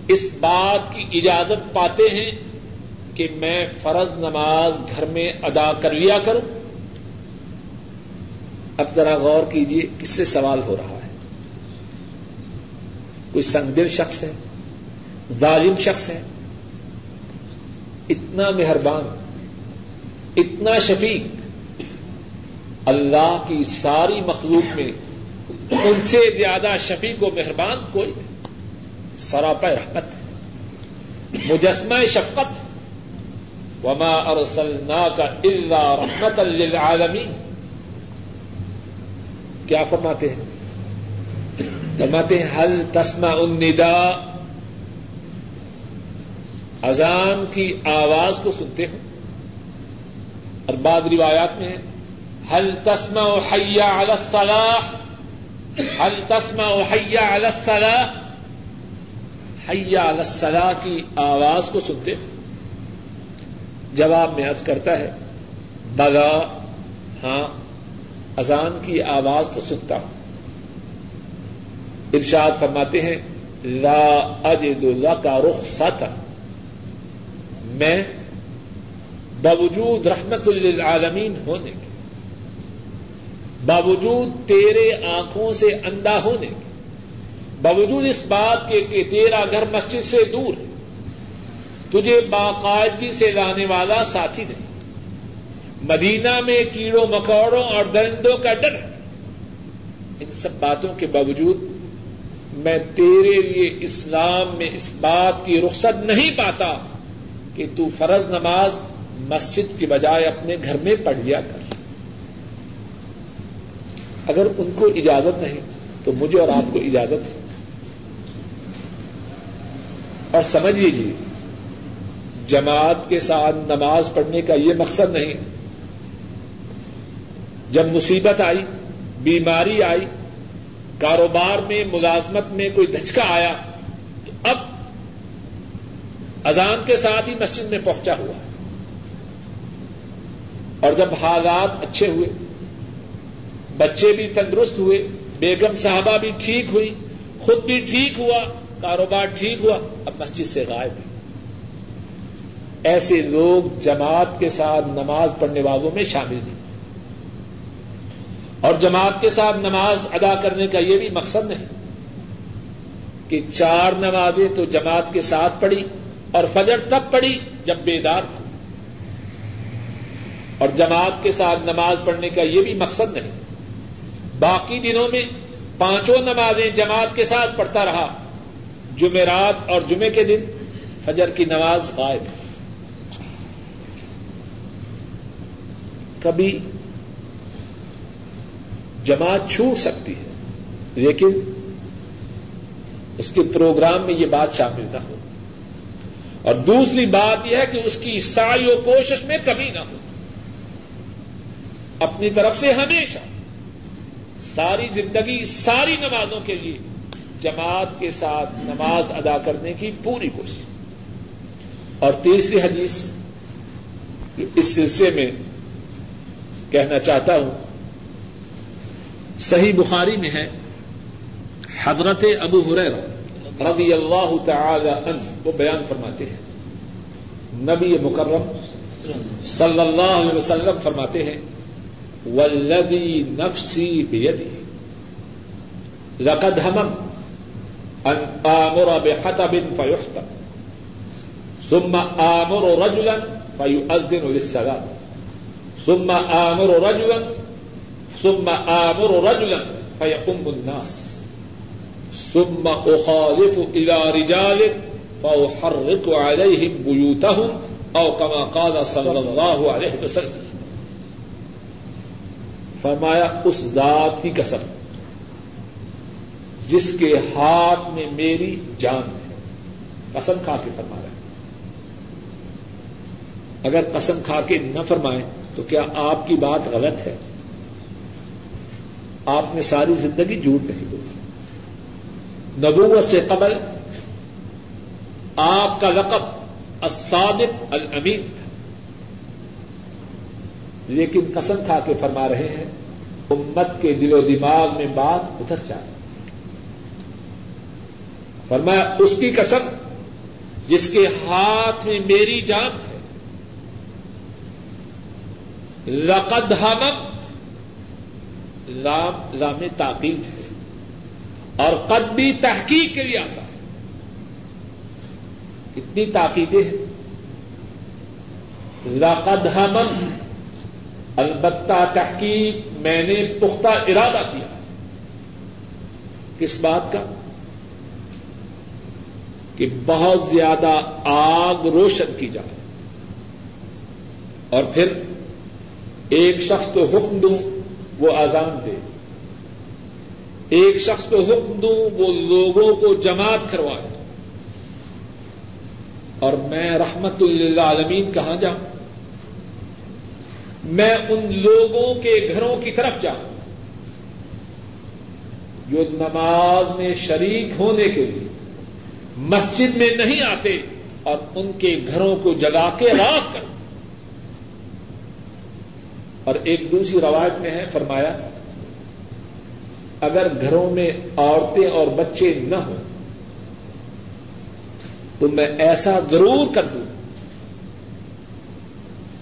اس بات کی اجازت پاتے ہیں کہ میں فرض نماز گھر میں ادا کر لیا کروں؟ اب ذرا غور کیجیے کس سے سوال ہو رہا ہے۔ کوئی سنگدل شخص ہے؟ ظالم شخص ہے؟ اتنا مہربان، اتنا شفیق، اللہ کی ساری مخلوق میں ان سے زیادہ شفیق و مہربان کوئی سراپ رحمت ہے، مجسمہ شفقت۔ وما ارسلنا کا اللہ رحمت للعالمین کیا فرماتے ہیں؟ فرماتے ہیں حل تسما الندا اذان کی آواز کو سنتے ہو؟ اور بعد روایات میں ہے حل تسما حیا الصلاح؟ حل تسما حیا الصلاح؟ حیا الصلاح کی آواز کو سنتے ہو؟ جواب میں عرض کرتا ہے بگا ہاں اذان کی آواز تو سنتا ہوں۔ ارشاد فرماتے ہیں، لا اجد اللہ کا رخ ساتھ میں باوجود رحمت للعالمین ہونے کے، باوجود تیرے آنکھوں سے اندھا ہونے کے، باوجود اس بات کے کہ تیرا گھر مسجد سے دور ہے تجھے باقاعدگی سے لانے والا ساتھی نہیں۔ مدینہ میں کیڑوں مکوڑوں اور درندوں کا ڈر ہے۔ ان سب باتوں کے باوجود میں تیرے لیے اسلام میں اس بات کی رخصت نہیں پاتا کہ تو فرض نماز مسجد کی بجائے اپنے گھر میں پڑھ لیا کر۔ اگر ان کو اجازت نہیں تو مجھے اور آپ کو اجازت ہے۔ اور سمجھ لیجیے جماعت کے ساتھ نماز پڑھنے کا یہ مقصد نہیں جب مصیبت آئی، بیماری آئی، کاروبار میں، ملازمت میں کوئی دھچکا آیا، تو اب اذان کے ساتھ ہی مسجد میں پہنچا ہوا اور جب حالات اچھے ہوئے، بچے بھی تندرست ہوئے، بیگم صاحبہ بھی ٹھیک ہوئی، خود بھی ٹھیک ہوا، کاروبار ٹھیک ہوا، اب مسجد سے غائب ہے۔ ایسے لوگ جماعت کے ساتھ نماز پڑھنے والوں میں شامل نہیں۔ اور جماعت کے ساتھ نماز ادا کرنے کا یہ بھی مقصد نہیں کہ چار نمازیں تو جماعت کے ساتھ پڑھی اور فجر تب پڑھی جب بیدار تھا۔ اور جماعت کے ساتھ نماز پڑھنے کا یہ بھی مقصد نہیں۔ باقی دنوں میں پانچوں نمازیں جماعت کے ساتھ پڑھتا رہا۔ جمعرات اور جمعے کے دن فجر کی نماز غائب۔ کبھی جماعت چھوٹ سکتی ہے۔ لیکن اس کے پروگرام میں یہ بات شامل نہ ہو۔ اور دوسری بات یہ ہے کہ اس کی ساری و کوشش میں کمی نہ ہو۔ اپنی طرف سے ہمیشہ ساری زندگی، ساری نمازوں کے لیے جماعت کے ساتھ نماز ادا کرنے کی پوری کوشش۔ اور تیسری حدیث اس سلسلے میں کہنا چاہتا ہوں صحیح بخاری میں ہے، حضرت ابو حریر رضی اللہ تعالی عنہ وہ بیان فرماتے ہیں۔ نبی مکرم صلی اللہ علیہ وسلم فرماتے ہیں ولدی نفسی بیدی، لقد ہمم ان آمر بحطب فیحتب ثم آمر رجلا فیؤذن للصلاة ثم آمر رجلا ثم آمر رجلا فيقوم الناس. ثم أخالف إلى رجال فأحرق عليهم بيوتهم أو كما قال صلى الله عليه وسلم. فرمایا، اس ذات کی قسم، جس کے ہاتھ میں میری جان ہے. قسم کھا کے فرما رہے اگر قسم کھا کے نہ فرمائے تو کیا آپ کی بات غلط ہے؟ آپ نے ساری زندگی جھوٹ نہیں بولی۔ نبوت سے قبل آپ کا لقب الصادق الامین تھا۔ لیکن قسم کھا کے فرما رہے ہیں، امت کے دل و دماغ میں بات اتر جائے۔ فرمایا، اس کی قسم جس کے ہاتھ میں میری جان ہے۔ لقد حمد لام لام تاکید ہے اور قد بھی تحقیق کے لیے آتا ہے۔ کتنی تاکیدیں ہیں۔ لقد حمد البتہ تحقیق میں نے پختہ ارادہ کیا۔ کس بات کا؟ کہ بہت زیادہ آگ روشن کی جائے۔ اور پھر ایک شخص کو حکم دوں۔ وہ آزان دے۔ ایک شخص کو حکم دوں، وہ لوگوں کو جماعت کروائے۔ اور میں رحمت اللہ عالمین کہاں جاؤں؟ میں ان لوگوں کے گھروں کی طرف جاؤں۔ جو نماز میں شریک ہونے کے لیے مسجد میں نہیں آتے اور ان کے گھروں کو جگا کے راک کر۔ اور ایک دوسری روایت میں ہے، فرمایا، اگر گھروں میں عورتیں اور بچے نہ ہوں، تو میں ایسا ضرور کر دوں۔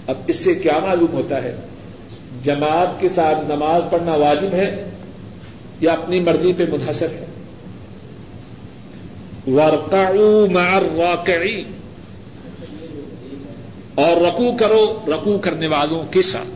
اب اس سے کیا معلوم ہوتا ہے؟ جماعت کے ساتھ نماز پڑھنا واجب ہے یا اپنی مرضی پہ منحصر ہے؟ مع الراکعین اور رکو کرو رکو کرنے والوں کے ساتھ۔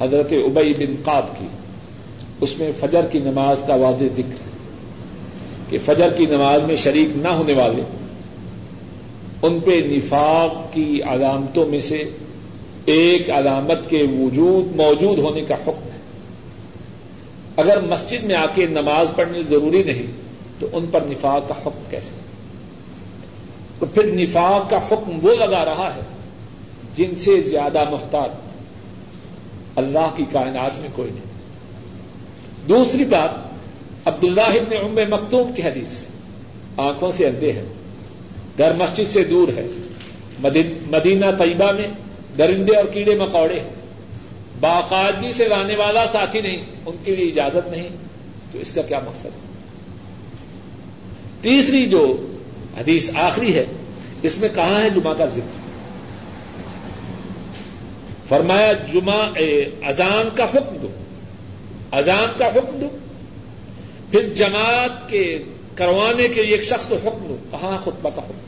حضرت ابئی بن قاب کی، اس میں فجر کی نماز کا واضح ذکر ہے کہ فجر کی نماز میں شریک نہ ہونے والے، ان پہ نفاق کی علامتوں میں سے ایک علامت کے وجود موجود ہونے کا حکم ہے۔ اگر مسجد میں آ کے نماز پڑھنی ضروری نہیں، تو ان پر نفاق کا حکم کیسے؟ تو پھر نفاق کا حکم وہ لگا رہا ہے جن سے زیادہ محتاط اللہ کی کائنات میں کوئی نہیں۔ دوسری بات عبد اللہ ام مکتوم کی حدیث۔ آنکھوں سے اندھے ہیں، گھر مسجد سے دور ہے۔ مدینہ طیبہ میں درندے اور کیڑے مکوڑے ہیں۔ باقاعدگی سے لانے والا ساتھی نہیں، ان کے لیے اجازت نہیں، تو اس کا کیا مقصد؟ ہے تیسری جو حدیث آخری ہے، اس میں کہاں ہے جمعہ کا ذکر؟ فرمایا، جمعہ اذان کا حکم دو۔ اذان کا حکم دو۔ پھر جماعت کے کروانے کے لیے ایک شخص کو حکم دو۔ کہاں خطبہ کا حکم؟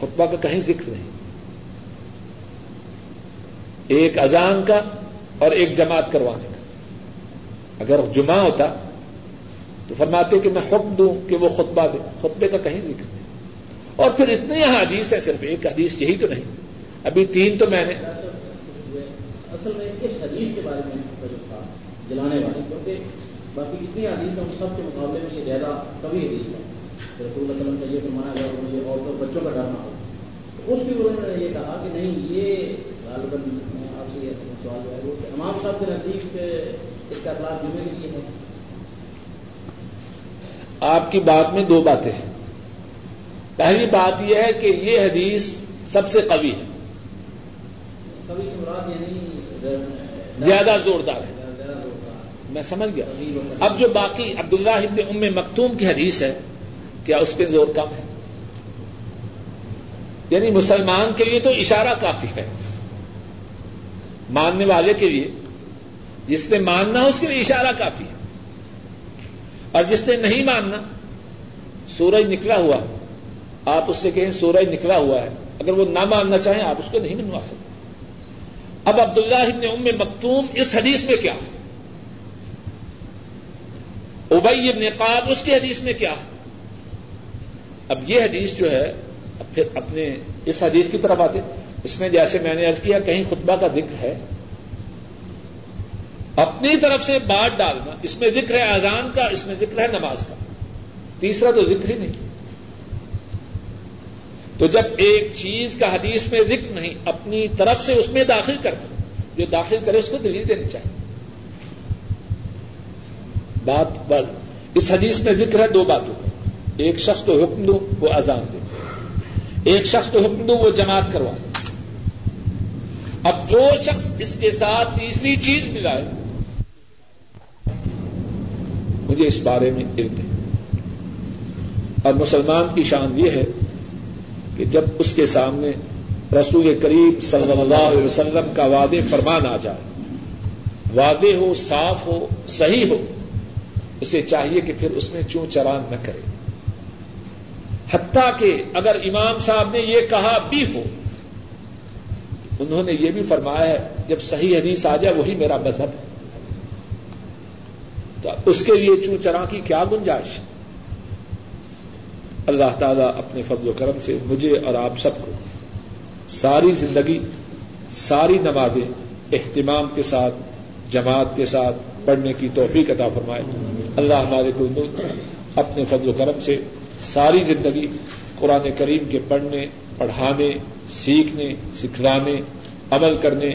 خطبہ کا کہیں ذکر نہیں۔ ایک اذان کا اور ایک جماعت کروانے کا۔ اگر جمعہ ہوتا تو فرماتے کہ میں حکم دوں کہ وہ خطبہ دے۔ خطبے کا کہیں ذکر نہیں۔ اور پھر اتنے یہاں حدیث ہے صرف ایک حدیث یہی تو نہیں۔ ابھی تین تو میں نے اصل میں اس حدیث کے بارے میں جلانے والے کیونکہ باقی کتنی حدیث ہیں سب کے مقابلے میں یہ زیادہ کبھی حدیث ہے۔ رسول اللہ وسلم کا یہ فرمایا اگر مجھے عورتوں بچوں کا ڈرنا ہو تو اس بھی انہوں نے یہ کہا کہ نہیں یہ غالباً سوال جو ہے وہ امام صاحب کے نزدیک اس کا اخلاق جمعے کے لیے ہے۔ آپ کی بات میں دو باتیں ہیں۔ پہلی بات یہ ہے کہ یہ حدیث سب سے قوی ہے کبھی سے مراد یعنی زیادہ زوردار ہے۔ میں سمجھ گیا۔ اب جو باقی عبداللہ ابن ام مختوم کی حدیث ہے، کیا اس پہ زور کم ہے؟ یعنی مسلمان کے لیے تو اشارہ کافی ہے۔ ماننے والے کے لیے، جس نے ماننا اس کے لیے اشارہ کافی ہے۔ اور جس نے نہیں ماننا سورج نکلا ہوا آپ اس سے کہیں سورج نکلا ہوا ہے۔ اگر وہ نہ ماننا چاہیں، آپ اس کو نہیں منوا سکتے۔ اب عبداللہ ابن ام مکتوم، اس حدیث میں کیا؟ ہے ابئی ابن قاب اس کی حدیث میں کیا؟ ہے اب یہ حدیث جو ہے، اب پھر اپنے اس حدیث کی طرف آتے۔ اس میں جیسے میں نے ارض کیا، کہیں خطبہ کا ذکر ہے، اپنی طرف سے بات ڈالنا، اس میں ذکر ہے اذان کا، اس میں ذکر ہے نماز کا۔ تیسرا تو ذکر ہی نہیں۔ تو جب ایک چیز کا حدیث میں ذکر نہیں، اپنی طرف سے اس میں داخل کرنا، جو داخل کرے اس کو دلیل دینی چاہیے۔ بات بس، اس حدیث میں ذکر ہے دو باتوں۔ ایک شخص کو حکم دو وہ اذان دے۔ ایک شخص کو حکم دو وہ جماعت کروا اب جو شخص اس کے ساتھ تیسری چیز ملائے، مجھے اس بارے میں علم ہے۔ اور مسلمان کی شان یہ ہے کہ جب اس کے سامنے رسول کریم صلی اللہ علیہ وسلم کا وعدے فرمان آ جائے۔ وعدے ہو، صاف ہو، صحیح ہو، اسے چاہیے کہ پھر اس میں چون چران نہ کرے۔ حتیٰ کہ اگر امام صاحب نے یہ کہا بھی ہو، انہوں نے یہ بھی فرمایا ہے، جب صحیح حدیث آ جائے، وہی میرا مذہب ہے۔ تو اس کے لیے چون چرا کی کیا گنجائش؟ اللہ تعالیٰ اپنے فضل و کرم سے مجھے اور آپ سب کو ساری زندگی، ساری نمازیں اہتمام کے ساتھ، جماعت کے ساتھ پڑھنے کی توفیق عطا فرمائے۔ اللہ ہمارے کو اپنے فضل و کرم سے ساری زندگی قرآن کریم کے پڑھنے، پڑھانے، سیکھنے، سکھلانے، عمل کرنے،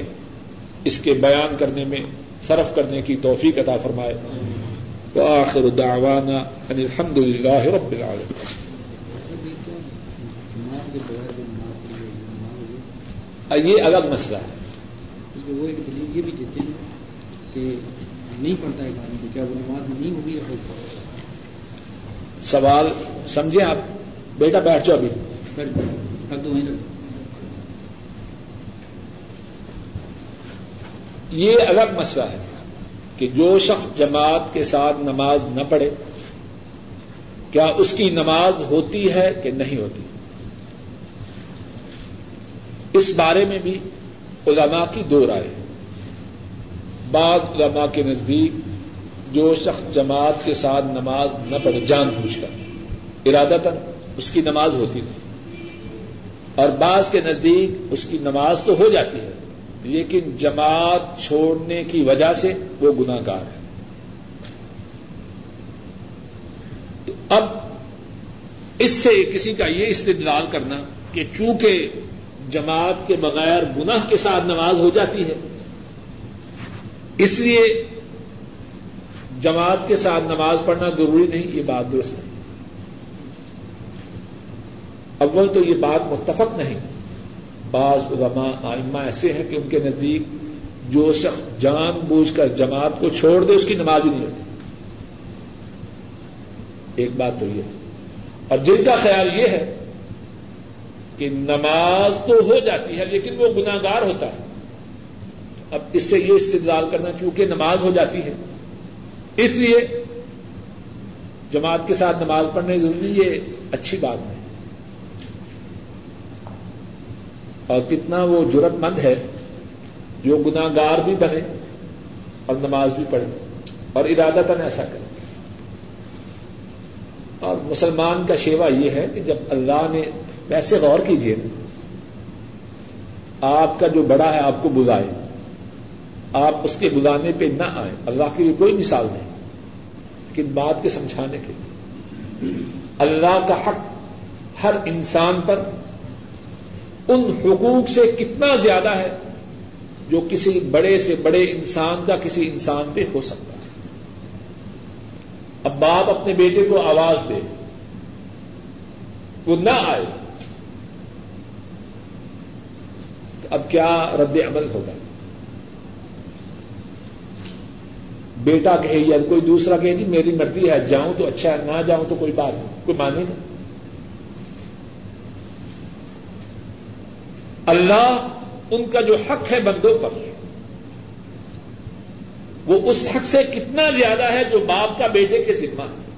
اس کے بیان کرنے میں صرف کرنے کی توفیق عطا فرمائے۔ آخر دعوانا ان الحمد للہ رب العالمین۔ یہ الگ مسئلہ ہے۔ وہ ایک دلیل یہ بھی دیتے ہیں کہ نہیں پڑھتا ہے کو کیا وہ نماز نہیں ہوگی یا سوال سمجھیں آپ؟ بیٹا بیٹھ جاؤ ابھی۔ دو یہ الگ مسئلہ ہے کہ جو شخص جماعت کے ساتھ نماز نہ پڑھے کیا اس کی نماز ہوتی ہے کہ نہیں ہوتی؟ اس بارے میں بھی علماء کی دو رائے بعض علماء کے نزدیک جو شخص جماعت کے ساتھ نماز نہ پڑھے، جان بوجھ کر ارادہ اس کی نماز ہوتی نہیں۔ اور بعض کے نزدیک اس کی نماز تو ہو جاتی ہے، لیکن جماعت چھوڑنے کی وجہ سے وہ گناگار ہے۔ تو اب اس سے کسی کا یہ استدلال کرنا کہ چونکہ جماعت کے بغیر گناہ کے ساتھ نماز ہو جاتی ہے۔ اس لیے جماعت کے ساتھ نماز پڑھنا ضروری نہیں، یہ بات درست نہیں اول تو یہ بات متفق نہیں۔ بعض علماء آئمہ ایسے ہیں کہ ان کے نزدیک جو شخص جان بوجھ کر جماعت کو چھوڑ دے، اس کی نماز ہی نہیں ہوتی۔ ایک بات تو یہ اور جن کا خیال یہ ہے کہ نماز تو ہو جاتی ہے لیکن وہ گناگار ہوتا ہے۔ اب اس سے یہ استدلال کرنا چونکہ نماز ہو جاتی ہے۔ اس لیے جماعت کے ساتھ نماز پڑھنے ضروری یہ اچھی بات ہے۔ اور کتنا وہ ضرورت مند ہے جو گناگار بھی بنے اور نماز بھی پڑھے اور ارادہ تن ایسا کرے۔ اور مسلمان کا شیوا یہ ہے کہ جب اللہ نے ویسے غور کیجیے آپ کا جو بڑا ہے آپ کو بلائے، آپ اس کے بلانے پہ نہ آئیں اللہ کے لیے کوئی مثال نہیں، لیکن بات کے سمجھانے کے لیے۔ اللہ کا حق ہر انسان پر ان حقوق سے کتنا زیادہ ہے جو کسی بڑے سے بڑے انسان کا کسی انسان پہ ہو سکتا ہے۔ اب باپ اپنے بیٹے کو آواز دے، وہ نہ آئے تو اب کیا رد عمل ہوگا؟ بیٹا کہے یا کوئی دوسرا کہے جی میری مرضی ہے، جاؤں تو اچھا ہے، نہ جاؤں تو کوئی بات نہیں، کوئی مانے نہیں۔ اللہ ان کا جو حق ہے بندوں پر، وہ اس حق سے کتنا زیادہ ہے جو باپ کا بیٹے کے ذمہ ہے،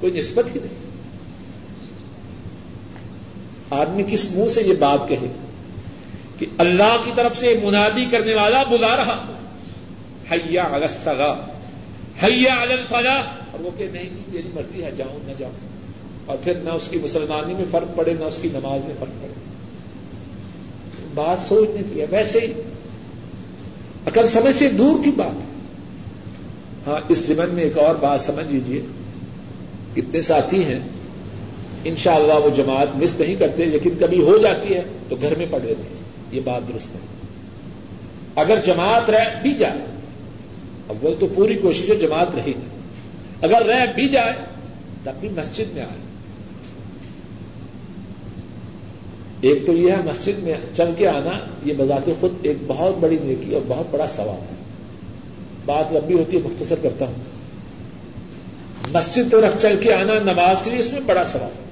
کوئی نسبت ہی نہیں۔ آدمی کس منہ سے یہ بات کہے؟ کہ اللہ کی طرف سے منادی کرنے والا بلا رہا۔ حیا السگا حیا الفلاح اور وہ کہ نہیں میری مرضی ہے، جاؤں، نہ جاؤں۔ اور پھر نہ اس کی مسلمانی میں فرق پڑے، نہ اس کی نماز میں فرق پڑے۔ بات سوچنے کی ہے، ویسے ہی۔ اگر سمجھ سے دور کی بات ہے۔ ہاں اس زمن میں ایک اور بات سمجھ لیجیے کتنے ساتھی ہیں۔ ان شاء اللہ وہ جماعت مس نہیں کرتے، لیکن کبھی ہو جاتی ہے تو گھر میں پڑ لیتے ہیں۔ یہ بات درست ہے۔ اگر جماعت رہ بھی جائے، اول تو پوری کوشش ہے جماعت رہی۔ گا اگر رہ بھی جائے، تب بھی مسجد میں آئے۔ ایک تو یہ ہے مسجد میں چل کے آنا، یہ بذات خود ایک بہت بڑی نیکی اور بہت بڑا سوال ہے۔ بات لمبی ہوتی ہے، مختصر کرتا ہوں۔ مسجد طرف چل کے آنا نماز کے لیے اس میں بڑا سوال ہے۔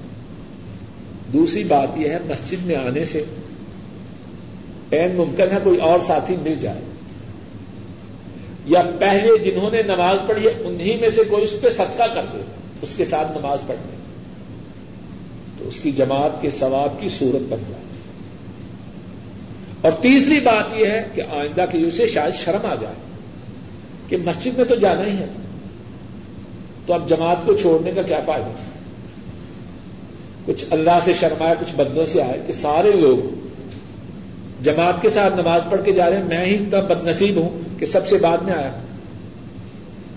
دوسری بات یہ ہے، مسجد میں آنے سے این ممکن ہے کوئی اور ساتھی مل جائے۔ یا پہلے جنہوں نے نماز پڑھی ہے انہیں میں سے کوئی اس پہ صدقہ کر دے، اس کے ساتھ نماز پڑھنے۔ تو اس کی جماعت کے ثواب کی صورت بن جائے۔ اور تیسری بات یہ ہے کہ آئندہ کی اسے شاید شرم آ جائے کہ مسجد میں تو جانا ہی ہے۔ تو اب جماعت کو چھوڑنے کا کیا فائدہ؟ کچھ اللہ سے شرمایا کچھ بندوں سے آئے کہ سارے لوگ جماعت کے ساتھ نماز پڑھ کے جا رہے ہیں، میں ہی اتنا بد نصیب ہوں کہ سب سے بعد میں آیا۔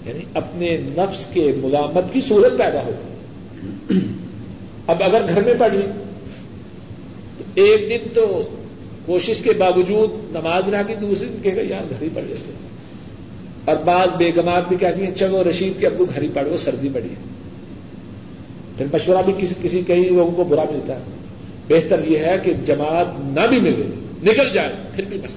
یعنی اپنے نفس کے ملامت کی صورت پیدا ہوتی۔ اب اگر گھر میں پڑھ لی، تو ایک دن تو کوشش کے باوجود نماز نہ کی، دوسرے دن کہے گا، یار گھر ہی پڑھ لیتے اور بعض بیگمات بھی کہتی ہیں اچھا، چلو رشید کے ابو گھر ہی پڑھو سردی پڑی ہے پھر مشورہ بھی کسی کسی کئی لوگوں کو برا ملتا ہے۔ بہتر یہ ہے کہ جماعت نہ بھی ملے۔ نکل جائے پھر بھی بس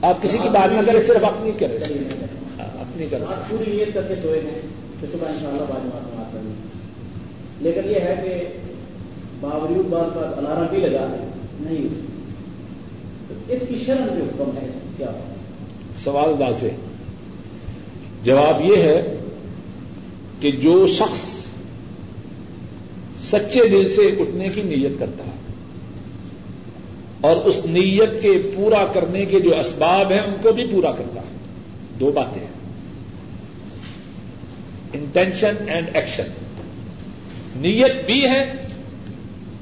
آپ کسی کی بات نہ کریں صرف اپنی کریں اپنی کریں۔ پوری نیت کر کے سوئے ہیں تو صبح ان شاء اللہ بعد میں بات کریں۔ لیکن یہ ہے کہ باوجود بات کا الارم بھی لگا ہے نہیں۔ اس کی شرم جو حکم ہے کیا؟ سوال واضح۔ جواب یہ ہے کہ جو شخص سچے دل سے اٹھنے کی نیت کرتا ہے۔ اور اس نیت کے پورا کرنے کے جو اسباب ہیں، ان کو بھی پورا کرتا ہے۔ دو باتیں ہیں۔ انٹینشن اینڈ ایکشن نیت بھی ہے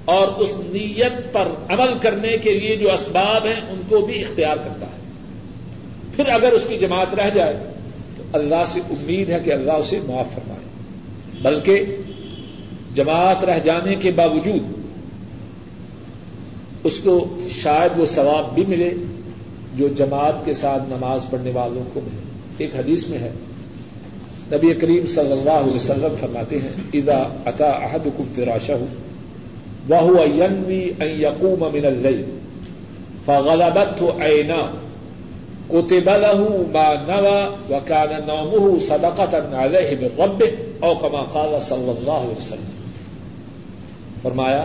اور اس نیت پر عمل کرنے کے لیے جو اسباب ہیں، ان کو بھی اختیار کرتا ہے۔ پھر اگر اس کی جماعت رہ جائے، تو اللہ سے امید ہے کہ اللہ اسے معاف فرمائے۔ بلکہ جماعت رہ جانے کے باوجود اس کو شاید وہ ثواب بھی ملے جو جماعت کے ساتھ نماز پڑھنے والوں کو ملے۔ ایک حدیث میں ہے۔ نبی کریم صلی اللہ علیہ وسلم فرماتے ہیں ادا اتا عہد کم فراشہ وہ ینوی یقوم من اللیل فغلبت اینا کتب له ما نوى وكان نومه صدقة عليه من ربه او كما قال صلی اللہ علیہ وسلم۔ فرمایا،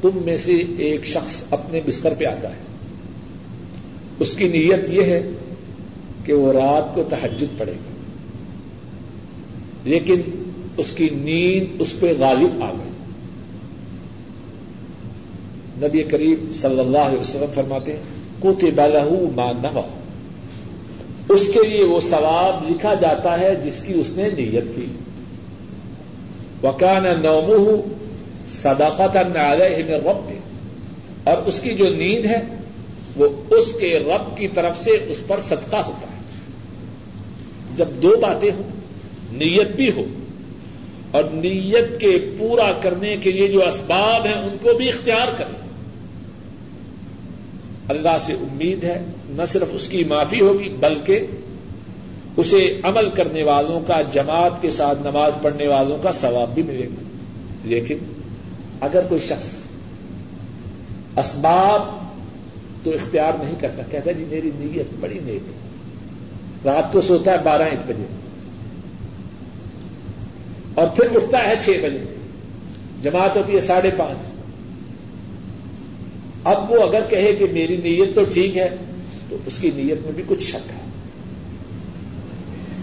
تم میں سے ایک شخص اپنے بستر پہ آتا ہے۔ اس کی نیت یہ ہے کہ وہ رات کو تحجد پڑے گا۔ لیکن اس کی نیند اس پہ غالب آ گئی۔ نبی کریم صلی اللہ علیہ وسلم فرماتے ہیں کوتے بالہ مان نوا اس کے لیے وہ ثواب لکھا جاتا ہے جس کی اس نے نیت کی۔ وکان نومہ صداقت میں رب اور اس کی جو نیند ہے، وہ اس کے رب کی طرف سے اس پر صدقہ ہوتا ہے۔ جب دو باتیں ہوں، نیت بھی ہو، اور نیت کے پورا کرنے کے لیے جو اسباب ہیں، ان کو بھی اختیار کریں۔ اللہ سے امید ہے، نہ صرف اس کی معافی ہوگی، بلکہ اسے عمل کرنے والوں کا، جماعت کے ساتھ نماز پڑھنے والوں کا ثواب بھی ملے گا۔ لیکن اگر کوئی شخص اسباب تو اختیار نہیں کرتا، کہتا جی میری نیت بڑی نیک ہے۔ رات کو سوتا ہے، بارہ ایک بجے۔ اور پھر اٹھتا ہے چھ بجے۔ جماعت ہوتی ہے ساڑھے پانچ۔ اب وہ اگر کہے کہ میری نیت تو ٹھیک ہے، تو اس کی نیت میں بھی کچھ شک ہے۔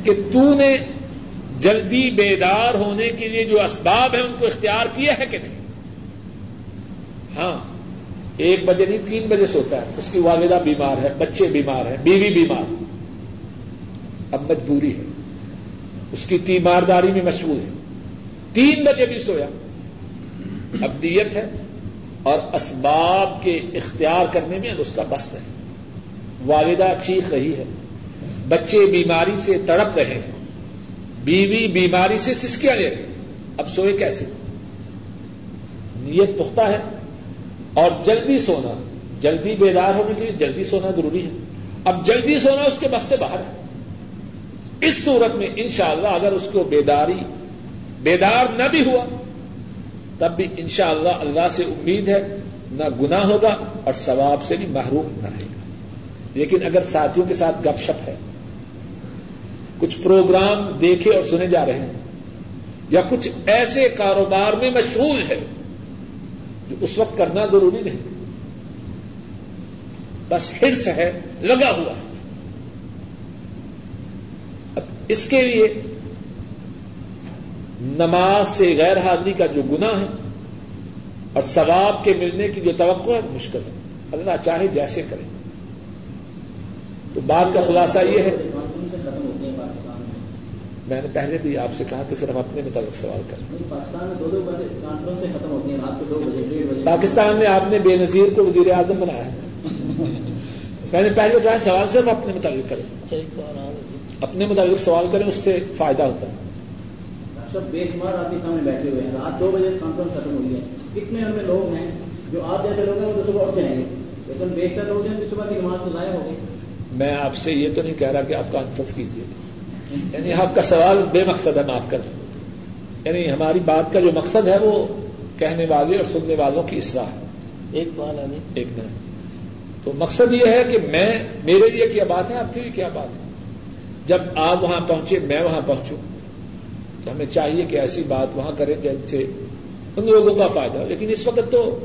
کہ تو نے جلدی بیدار ہونے کے لیے جو اسباب ہیں، ان کو اختیار کیا ہے کہ نہیں؟ ہاں ایک بجے نہیں، تین بجے سوتا ہے۔ اس کی والدہ بیمار ہے، بچے بیمار ہیں، بیوی بیمار۔ اب مجبوری ہے۔ اس کی تیمارداری میں مشغول ہے۔ تین بجے بھی سویا۔ اب نیت ہے اور اسباب کے اختیار کرنے میں اس کا بست ہے۔ والدہ چیخ رہی ہے۔ بچے بیماری سے تڑپ رہے ہیں۔ بیوی بیماری سے سسکیاں لے رہے اب سوئے کیسے؟ نیت پختہ ہے۔ اور جلدی سونا، جلدی بیدار ہونے کے لیے جلدی سونا ضروری ہے۔ اب جلدی سونا اس کے بس سے باہر ہے۔ اس صورت میں انشاءاللہ اگر اس کو بیداری، بیدار نہ بھی ہوا، تب بھی انشاءاللہ اللہ اللہ سے امید ہے، نہ گنا ہوگا اور ثواب سے بھی محروم نہ رہے گا۔ لیکن اگر ساتھیوں کے ساتھ گپ شپ ہے، کچھ پروگرام دیکھے اور سنے جا رہے ہیں، یا کچھ ایسے کاروبار میں مشغول ہے جو اس وقت کرنا ضروری نہیں۔ بس ہرس ہے، لگا ہوا ہے۔ اب اس کے لیے نماز سے غیر حاضری کا جو گنا ہے اور ثواب کے ملنے کی جو توقع ہے، مشکل ہے۔ اللہ چاہے جیسے کرے۔ تو بات کا خلاصہ یہ ہے۔ میں نے پہلے بھی آپ سے کہا کہ صرف اپنے مطابق سوال کریں۔ پاکستان میں آپ نے بے نظیر کو وزیر اعظم بنایا ہے۔ میں نے پہلے کہا سوال صرف اپنے مطابق کریں۔ اپنے مطابق سوال کریں اس سے فائدہ ہوتا ہے۔ بے شمار آپ کے سامنے بیٹھے ہوئے ہیں۔ رات دو بجے کانفرنس ختم ہوئی ہے۔ کتنے ہم میں لوگ ہیں جو آپ جیسے لوگ ہیں وہ تو صبح اٹھ جائیں گے۔ لیکن بیشتر لوگ ہیں جو صبح کی نماز تو ضائع ہو گئی۔ میں آپ سے یہ تو نہیں کہہ رہا کہ آپ کانفرنس کیجیے یعنی آپ کا سوال بے مقصد ہے معاف کر یعنی ہماری بات کا جو مقصد ہے وہ کہنے والے اور سننے والوں کی اصلاح۔ ہے ایک سوال ہے ایک منٹ۔ تو مقصد یہ ہے کہ میں میرے لیے کیا بات ہے آپ کے لیے کیا بات ہے؟ جب آپ وہاں پہنچے میں وہاں پہنچوں تو ہمیں چاہیے کہ ایسی بات وہاں کریں جن سے ان لوگوں کا فائدہ لیکن اس وقت تو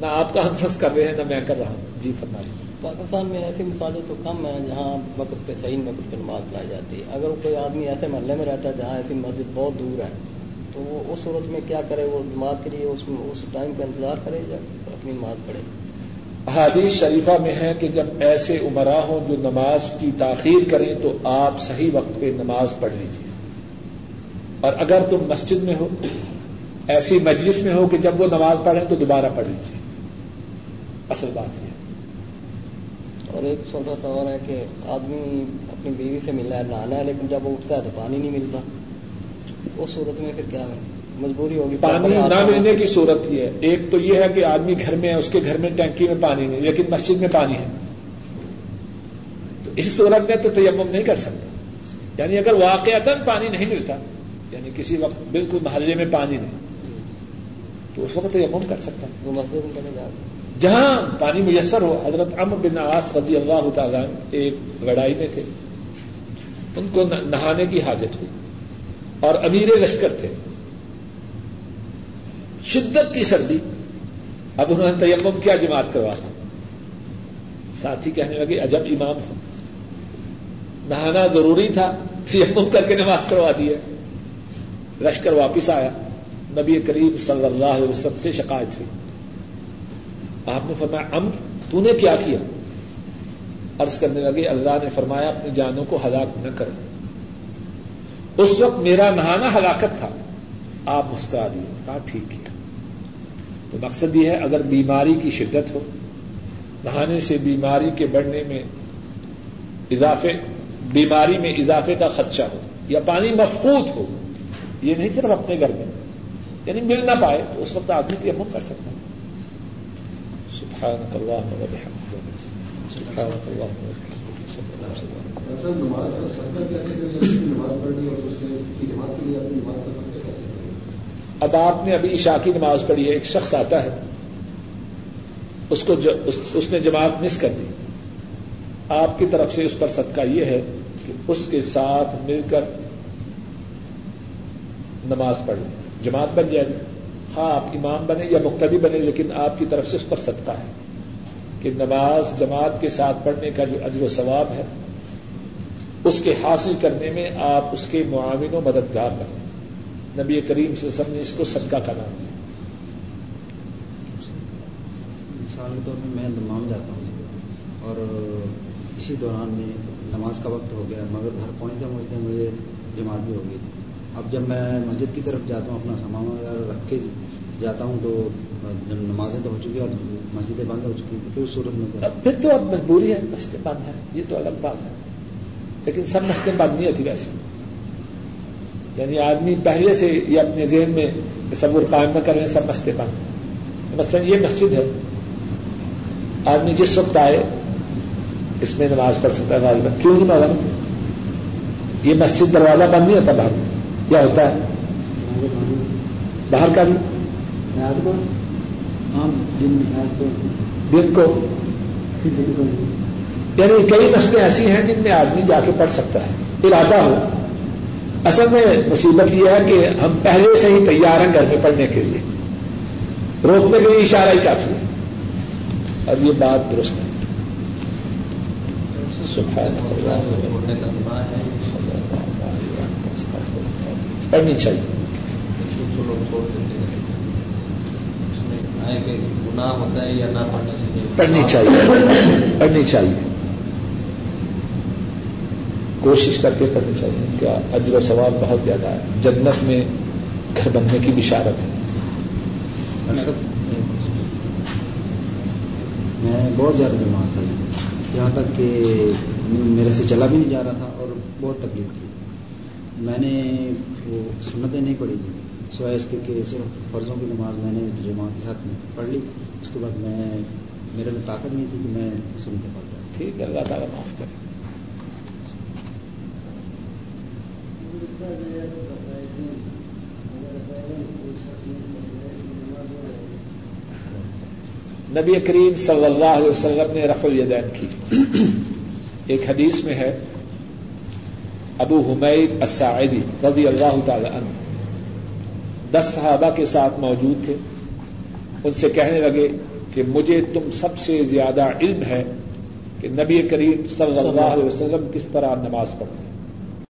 نہ آپ کا انفرنس کر رہے ہیں نہ میں کر رہا ہوں۔ جی فرمائیے۔ پاکستان میں ایسی مثالیں تو کم ہیں جہاں وقت پہ صحیح میں کچھ نماز پڑھائی جاتی ہے۔ اگر کوئی آدمی ایسے محلے میں رہتا ہے جہاں ایسی مسجد بہت دور ہے، تو وہ اس صورت میں کیا کرے؟ وہ نماز کے لیے اس اس ٹائم کا انتظار کرے یا اپنی نماز پڑھے؟ حادیث شریفہ میں ہے کہ جب ایسے عمرا ہوں جو نماز کی تاخیر کریں تو آپ صحیح وقت پہ نماز پڑھ لیجیے اور اگر تم مسجد میں ہو، ایسی مجلس میں ہو کہ جب وہ نماز پڑھیں تو دوبارہ پڑھ لیجیے اصل بات یہ اور ایک چھوٹا سوال ہے کہ آدمی اپنی بیوی سے ملنا ہے نہانا ہے لیکن جب وہ اٹھتا ہے تو پانی نہیں ملتا۔ اس صورت میں پھر کیا ہے مجبوری ہوگی۔ پانی نہ ملنے کی صورت یہ ہے۔ ایک تو یہ ہے کہ آدمی گھر میں ہے اس کے گھر میں ٹینکی میں پانی نہیں لیکن مسجد میں پانی ہے۔ تو اس صورت میں تو تیمم نہیں کر سکتا یعنی اگر واقع پانی نہیں ملتا یعنی کسی وقت بالکل محلے میں پانی نہیں تو اس وقت یہ کر سکتا ہے۔ وہ مسجد میں کرنے جا جہاں پانی میسر ہو، حضرت ام بن آس رضی اللہ تعالیٰ ایک لڑائی میں تھے۔ ان کو نہانے کی حاجت ہوئی۔ اور امیر لشکر تھے۔ شدت کی سردی۔ اب انہوں نے تیمم کیا جماعت کروا ساتھی کہنے لگے، عجب امام تھا۔ نہانا ضروری تھا، تیمم کر کے نماز کروا دی ہے۔ لشکر واپس آیا۔ نبی کریم صلی اللہ علیہ وسلم سے شکایت ہوئی۔ آپ نے فرمایا ام تو نے کیا کیا؟ عرض کرنے لگے، اللہ نے فرمایا، اپنی جانوں کو ہلاک نہ کرو۔ اس وقت میرا نہانا ہلاکت تھا۔ آپ مسکرا دیے۔ کہا ٹھیک کیا۔ تو مقصد یہ ہے، اگر بیماری کی شدت ہو، نہانے سے بیماری کے بڑھنے میں اضافے، بیماری میں اضافے کا خدشہ ہو، یا پانی مفقود ہو، یہ نہیں صرف اپنے گھر میں یعنی مل نہ پائے، تو اس وقت آدمی کی کر سکتا ہے۔ اب آپ نے ابھی عشاء کی نماز پڑھی ہے، ایک شخص آتا ہے، اس کو اس نے جماعت مس کر دی۔ آپ کی طرف سے اس پر صدقہ یہ ہے کہ اس کے ساتھ مل کر نماز پڑھ لیں۔ جماعت بن جائے گی۔ ہاں آپ امام بنے یا مقتدی بنے، لیکن آپ کی طرف سے اس پر سکتا ہے کہ نماز جماعت کے ساتھ پڑھنے کا جو اجر و ثواب ہے، اس کے حاصل کرنے میں آپ اس کے معاون و مددگار بنے۔ نبی کریم سے سب نے اس کو صدقہ کا نام دیا۔ مثال کے طور پہ میں دمام جاتا ہوں اور اسی دوران میں نماز کا وقت ہو گیا، مگر گھر پہنچتے پہنچتے مجھے جماعت بھی ہو گئی تھی۔ اب جب میں مسجد کی طرف جاتا ہوں، اپنا سامان وغیرہ رکھ کے جاتا ہوں تو جب نمازیں تو ہو چکی اور مسجدیں بند ہو چکی تو اس صورت میں پھر تو اب مجبوری ہے مسجدیں بند ہے، یہ تو الگ بات ہے۔ لیکن سب مسجدیں بند نہیں ہوتی ویسے۔ یعنی آدمی پہلے سے یہ اپنے ذہن میں تصور قائم نہ کریں سب مسجدیں بند مثلاً یہ مسجد ہے، آدمی جس وقت آئے، اس میں نماز پڑھ سکتا ہے غالباً کیوں نہیں معلوم؟ یہ مسجد دروازہ بند نہیں ہوتا باہر۔ کیا ہوتا ہے؟ باہر کا بھی؟ دن کو یعنی کئی مسئلے ایسی ہیں جن میں آدمی جا کے پڑھ سکتا ہے۔ ارادہ ہو۔ اصل میں مصیبت یہ ہے کہ ہم پہلے سے ہی تیار ہیں گھر میں پڑھنے کے لیے۔ روکنے کے لیے اشارہ ہی کافی ہے۔ اور یہ بات درست ہے۔ پڑھنی چاہیے۔ ہوتا ہے یا نہ چاہیے۔ پڑھنی چاہیے۔ پڑھنی چاہیے کوشش کر کے پڑھنی چاہیے۔ کیا اجر و سوال بہت زیادہ ہے۔ جنت میں گھر بننے کی بشارت ہے۔ میں بہت زیادہ بیمار تھا۔ یہاں تک کہ میرے سے چلا بھی نہیں جا رہا تھا اور بہت تکلیف تھی۔ میں نے وہ سنتیں نہیں پڑھی تھی سوائے اس کے کہ صرف فرضوں کی نماز میں نے جماعت کے ساتھ پڑھ لی اس کے بعد میں میرے میں طاقت نہیں تھی کہ میں سنتے پڑھتا ٹھیک ہے اللہ تعالیٰ معاف کرے۔ نبی کریم صلی اللہ علیہ وسلم نے رف الیدین کی۔ ایک حدیث میں ہے ابو حمید الساعدی رضی اللہ تعالی عنہ۔ دس صحابہ کے ساتھ موجود تھے۔ ان سے کہنے لگے کہ مجھے تم سب سے زیادہ علم ہے کہ نبی کریم صلی اللہ علیہ وسلم کس طرح نماز پڑھتے ہیں۔